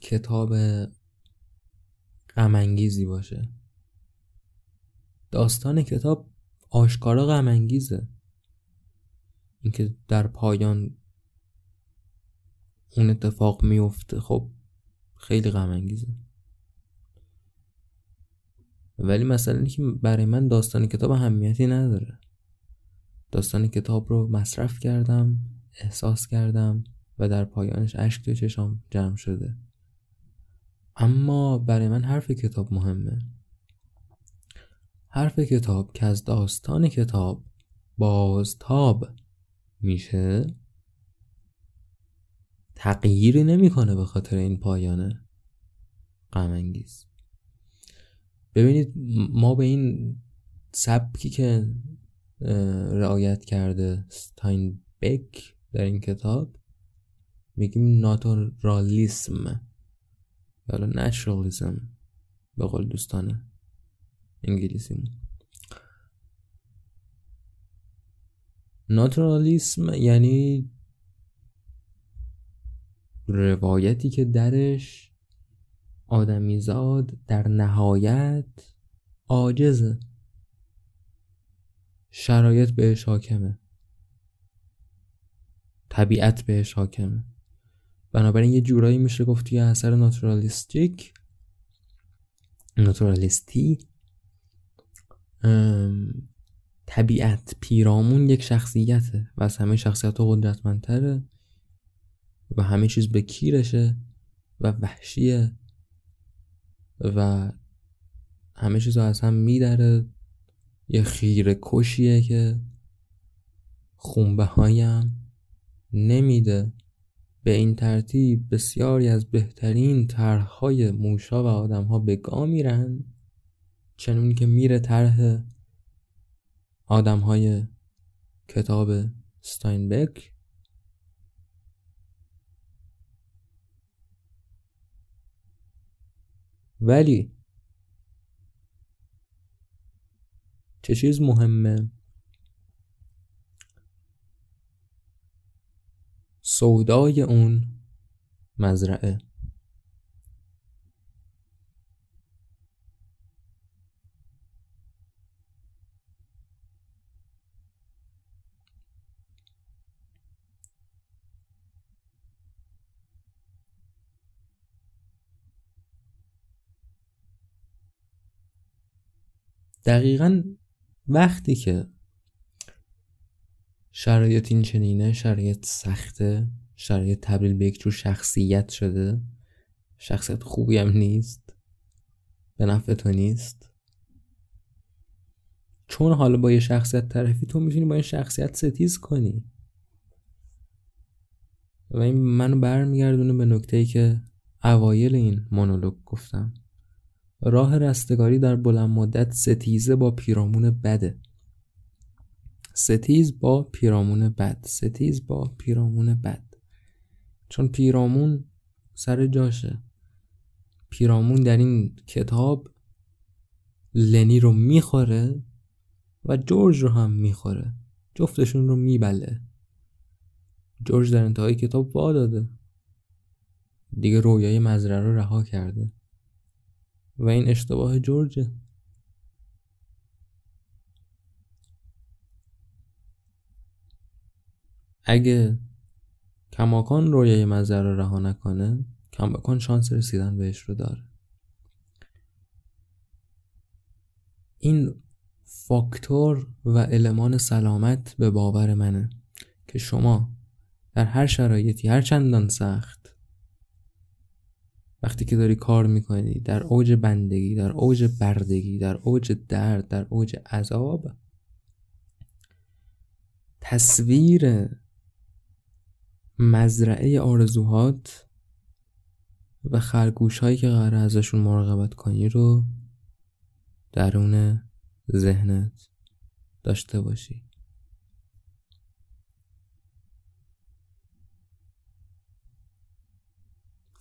کتاب غمانگیزی باشه. داستان کتاب آشکارا غمانگیزه. اینکه در پایان اون اتفاق میفته خب خیلی غمانگیزه. ولی مثلا که برای من داستان کتاب اهمیتی نداره. داستان کتاب رو مصرف کردم احساس کردم و در پایانش اشک توی چشام جمع شده. اما برای من حرف کتاب مهمه. حرف کتاب که از داستان کتاب بازتاب میشه تغییری نمی‌کنه به خاطر این پایانه. غم ببینید ما به این سبکی که رعایت کرده ستاین بک در این کتاب میگیم ناتورالیسم. یا نچرالیزم به قول دوستانه انگلیسیمون. ناتورالیسم یعنی روایتی که درش آدمیزاد در نهایت عاجزه شرایط بهش حاکمه. طبیعت بهش حاکمه. بنابراین یه جورایی میشه گفت یه اثر ناتورالیستیک. ناتورالیستی. طبیعت پیرامون یک شخصیته و از همه شخصیت قدرتمندتره و همه چیز به کیرشه و وحشیه و همه چیز از هم میداره یه خیره کشیه که خونبه هایم نمیده. به این ترتیب بسیاری از بهترین طرحهای موشا و آدمها به گا میرن چنون که میره طرح آدمهای کتاب ستاینبک ولی چه چیز مهمه؟ سودای اون مزرعه. دقیقا وقتی که شرایط این چنینه شرایط سخته شرایط تبدیل به یک جور شخصیت شده. شخصیت خوبی هم نیست. به نفع تو نیست. چون حالا با یه شخصیت طرفی تو می‌تونی با این شخصیت ستیز کنی. و این منو برمیگردونه به نکته ای که اوایل این مونولوگ گفتم. راه رستگاری در بلند مدت ستیزه با پیرامون بده. ستیز با پیرامون بد ستیز با پیرامون بد. چون پیرامون سر جاشه. پیرامون در این کتاب لنی رو می‌خوره و جورج رو هم می‌خوره. جفتشون رو میبله. جورج در انتهای کتاب وا داده دیگه رویای مزرعه رو رها کرده. و این اشتباه جورجه. اگه کماکان رویای مزرعه رو رها نکنه کماکان شانس رسیدن بهش رو داره. این فاکتور و المان سلامت به باور منه که شما در هر شرایطی هر چندان سخت وقتی که داری کار می‌کنی در اوج بندگی در اوج بردگی در اوج درد در اوج عذاب تصویر مزرعه آرزوهات و خرگوش هایی که قرار ازشون مراقبت کنی رو درون ذهنت داشته باشی.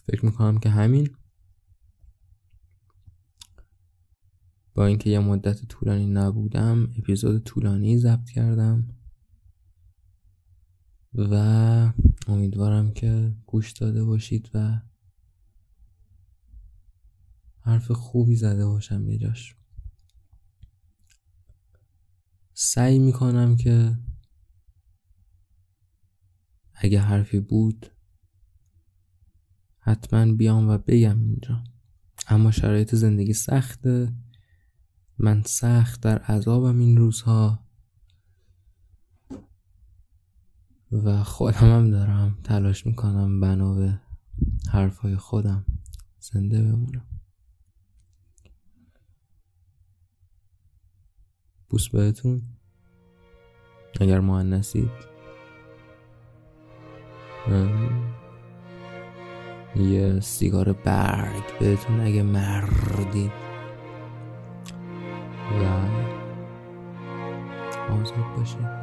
فکر می‌کنم که همین. با اینکه یه مدت طولانی نبودم اپیزود طولانی ضبط کردم. و امیدوارم که گوش داده باشید و حرف خوبی زده باشم یه جاش. سعی می‌کنم که اگه حرفی بود حتما بیام و بگم اینجا. اما شرایط زندگی سخته. من سخت در عذابم این روزها. و خودم هم دارم تلاش می‌کنم بنا به حرفای خودم زنده بمونم. بوس بهتون. اگر مهندسید. یه سیگار برگ بهتون اگه مردید. و آزاد باشید.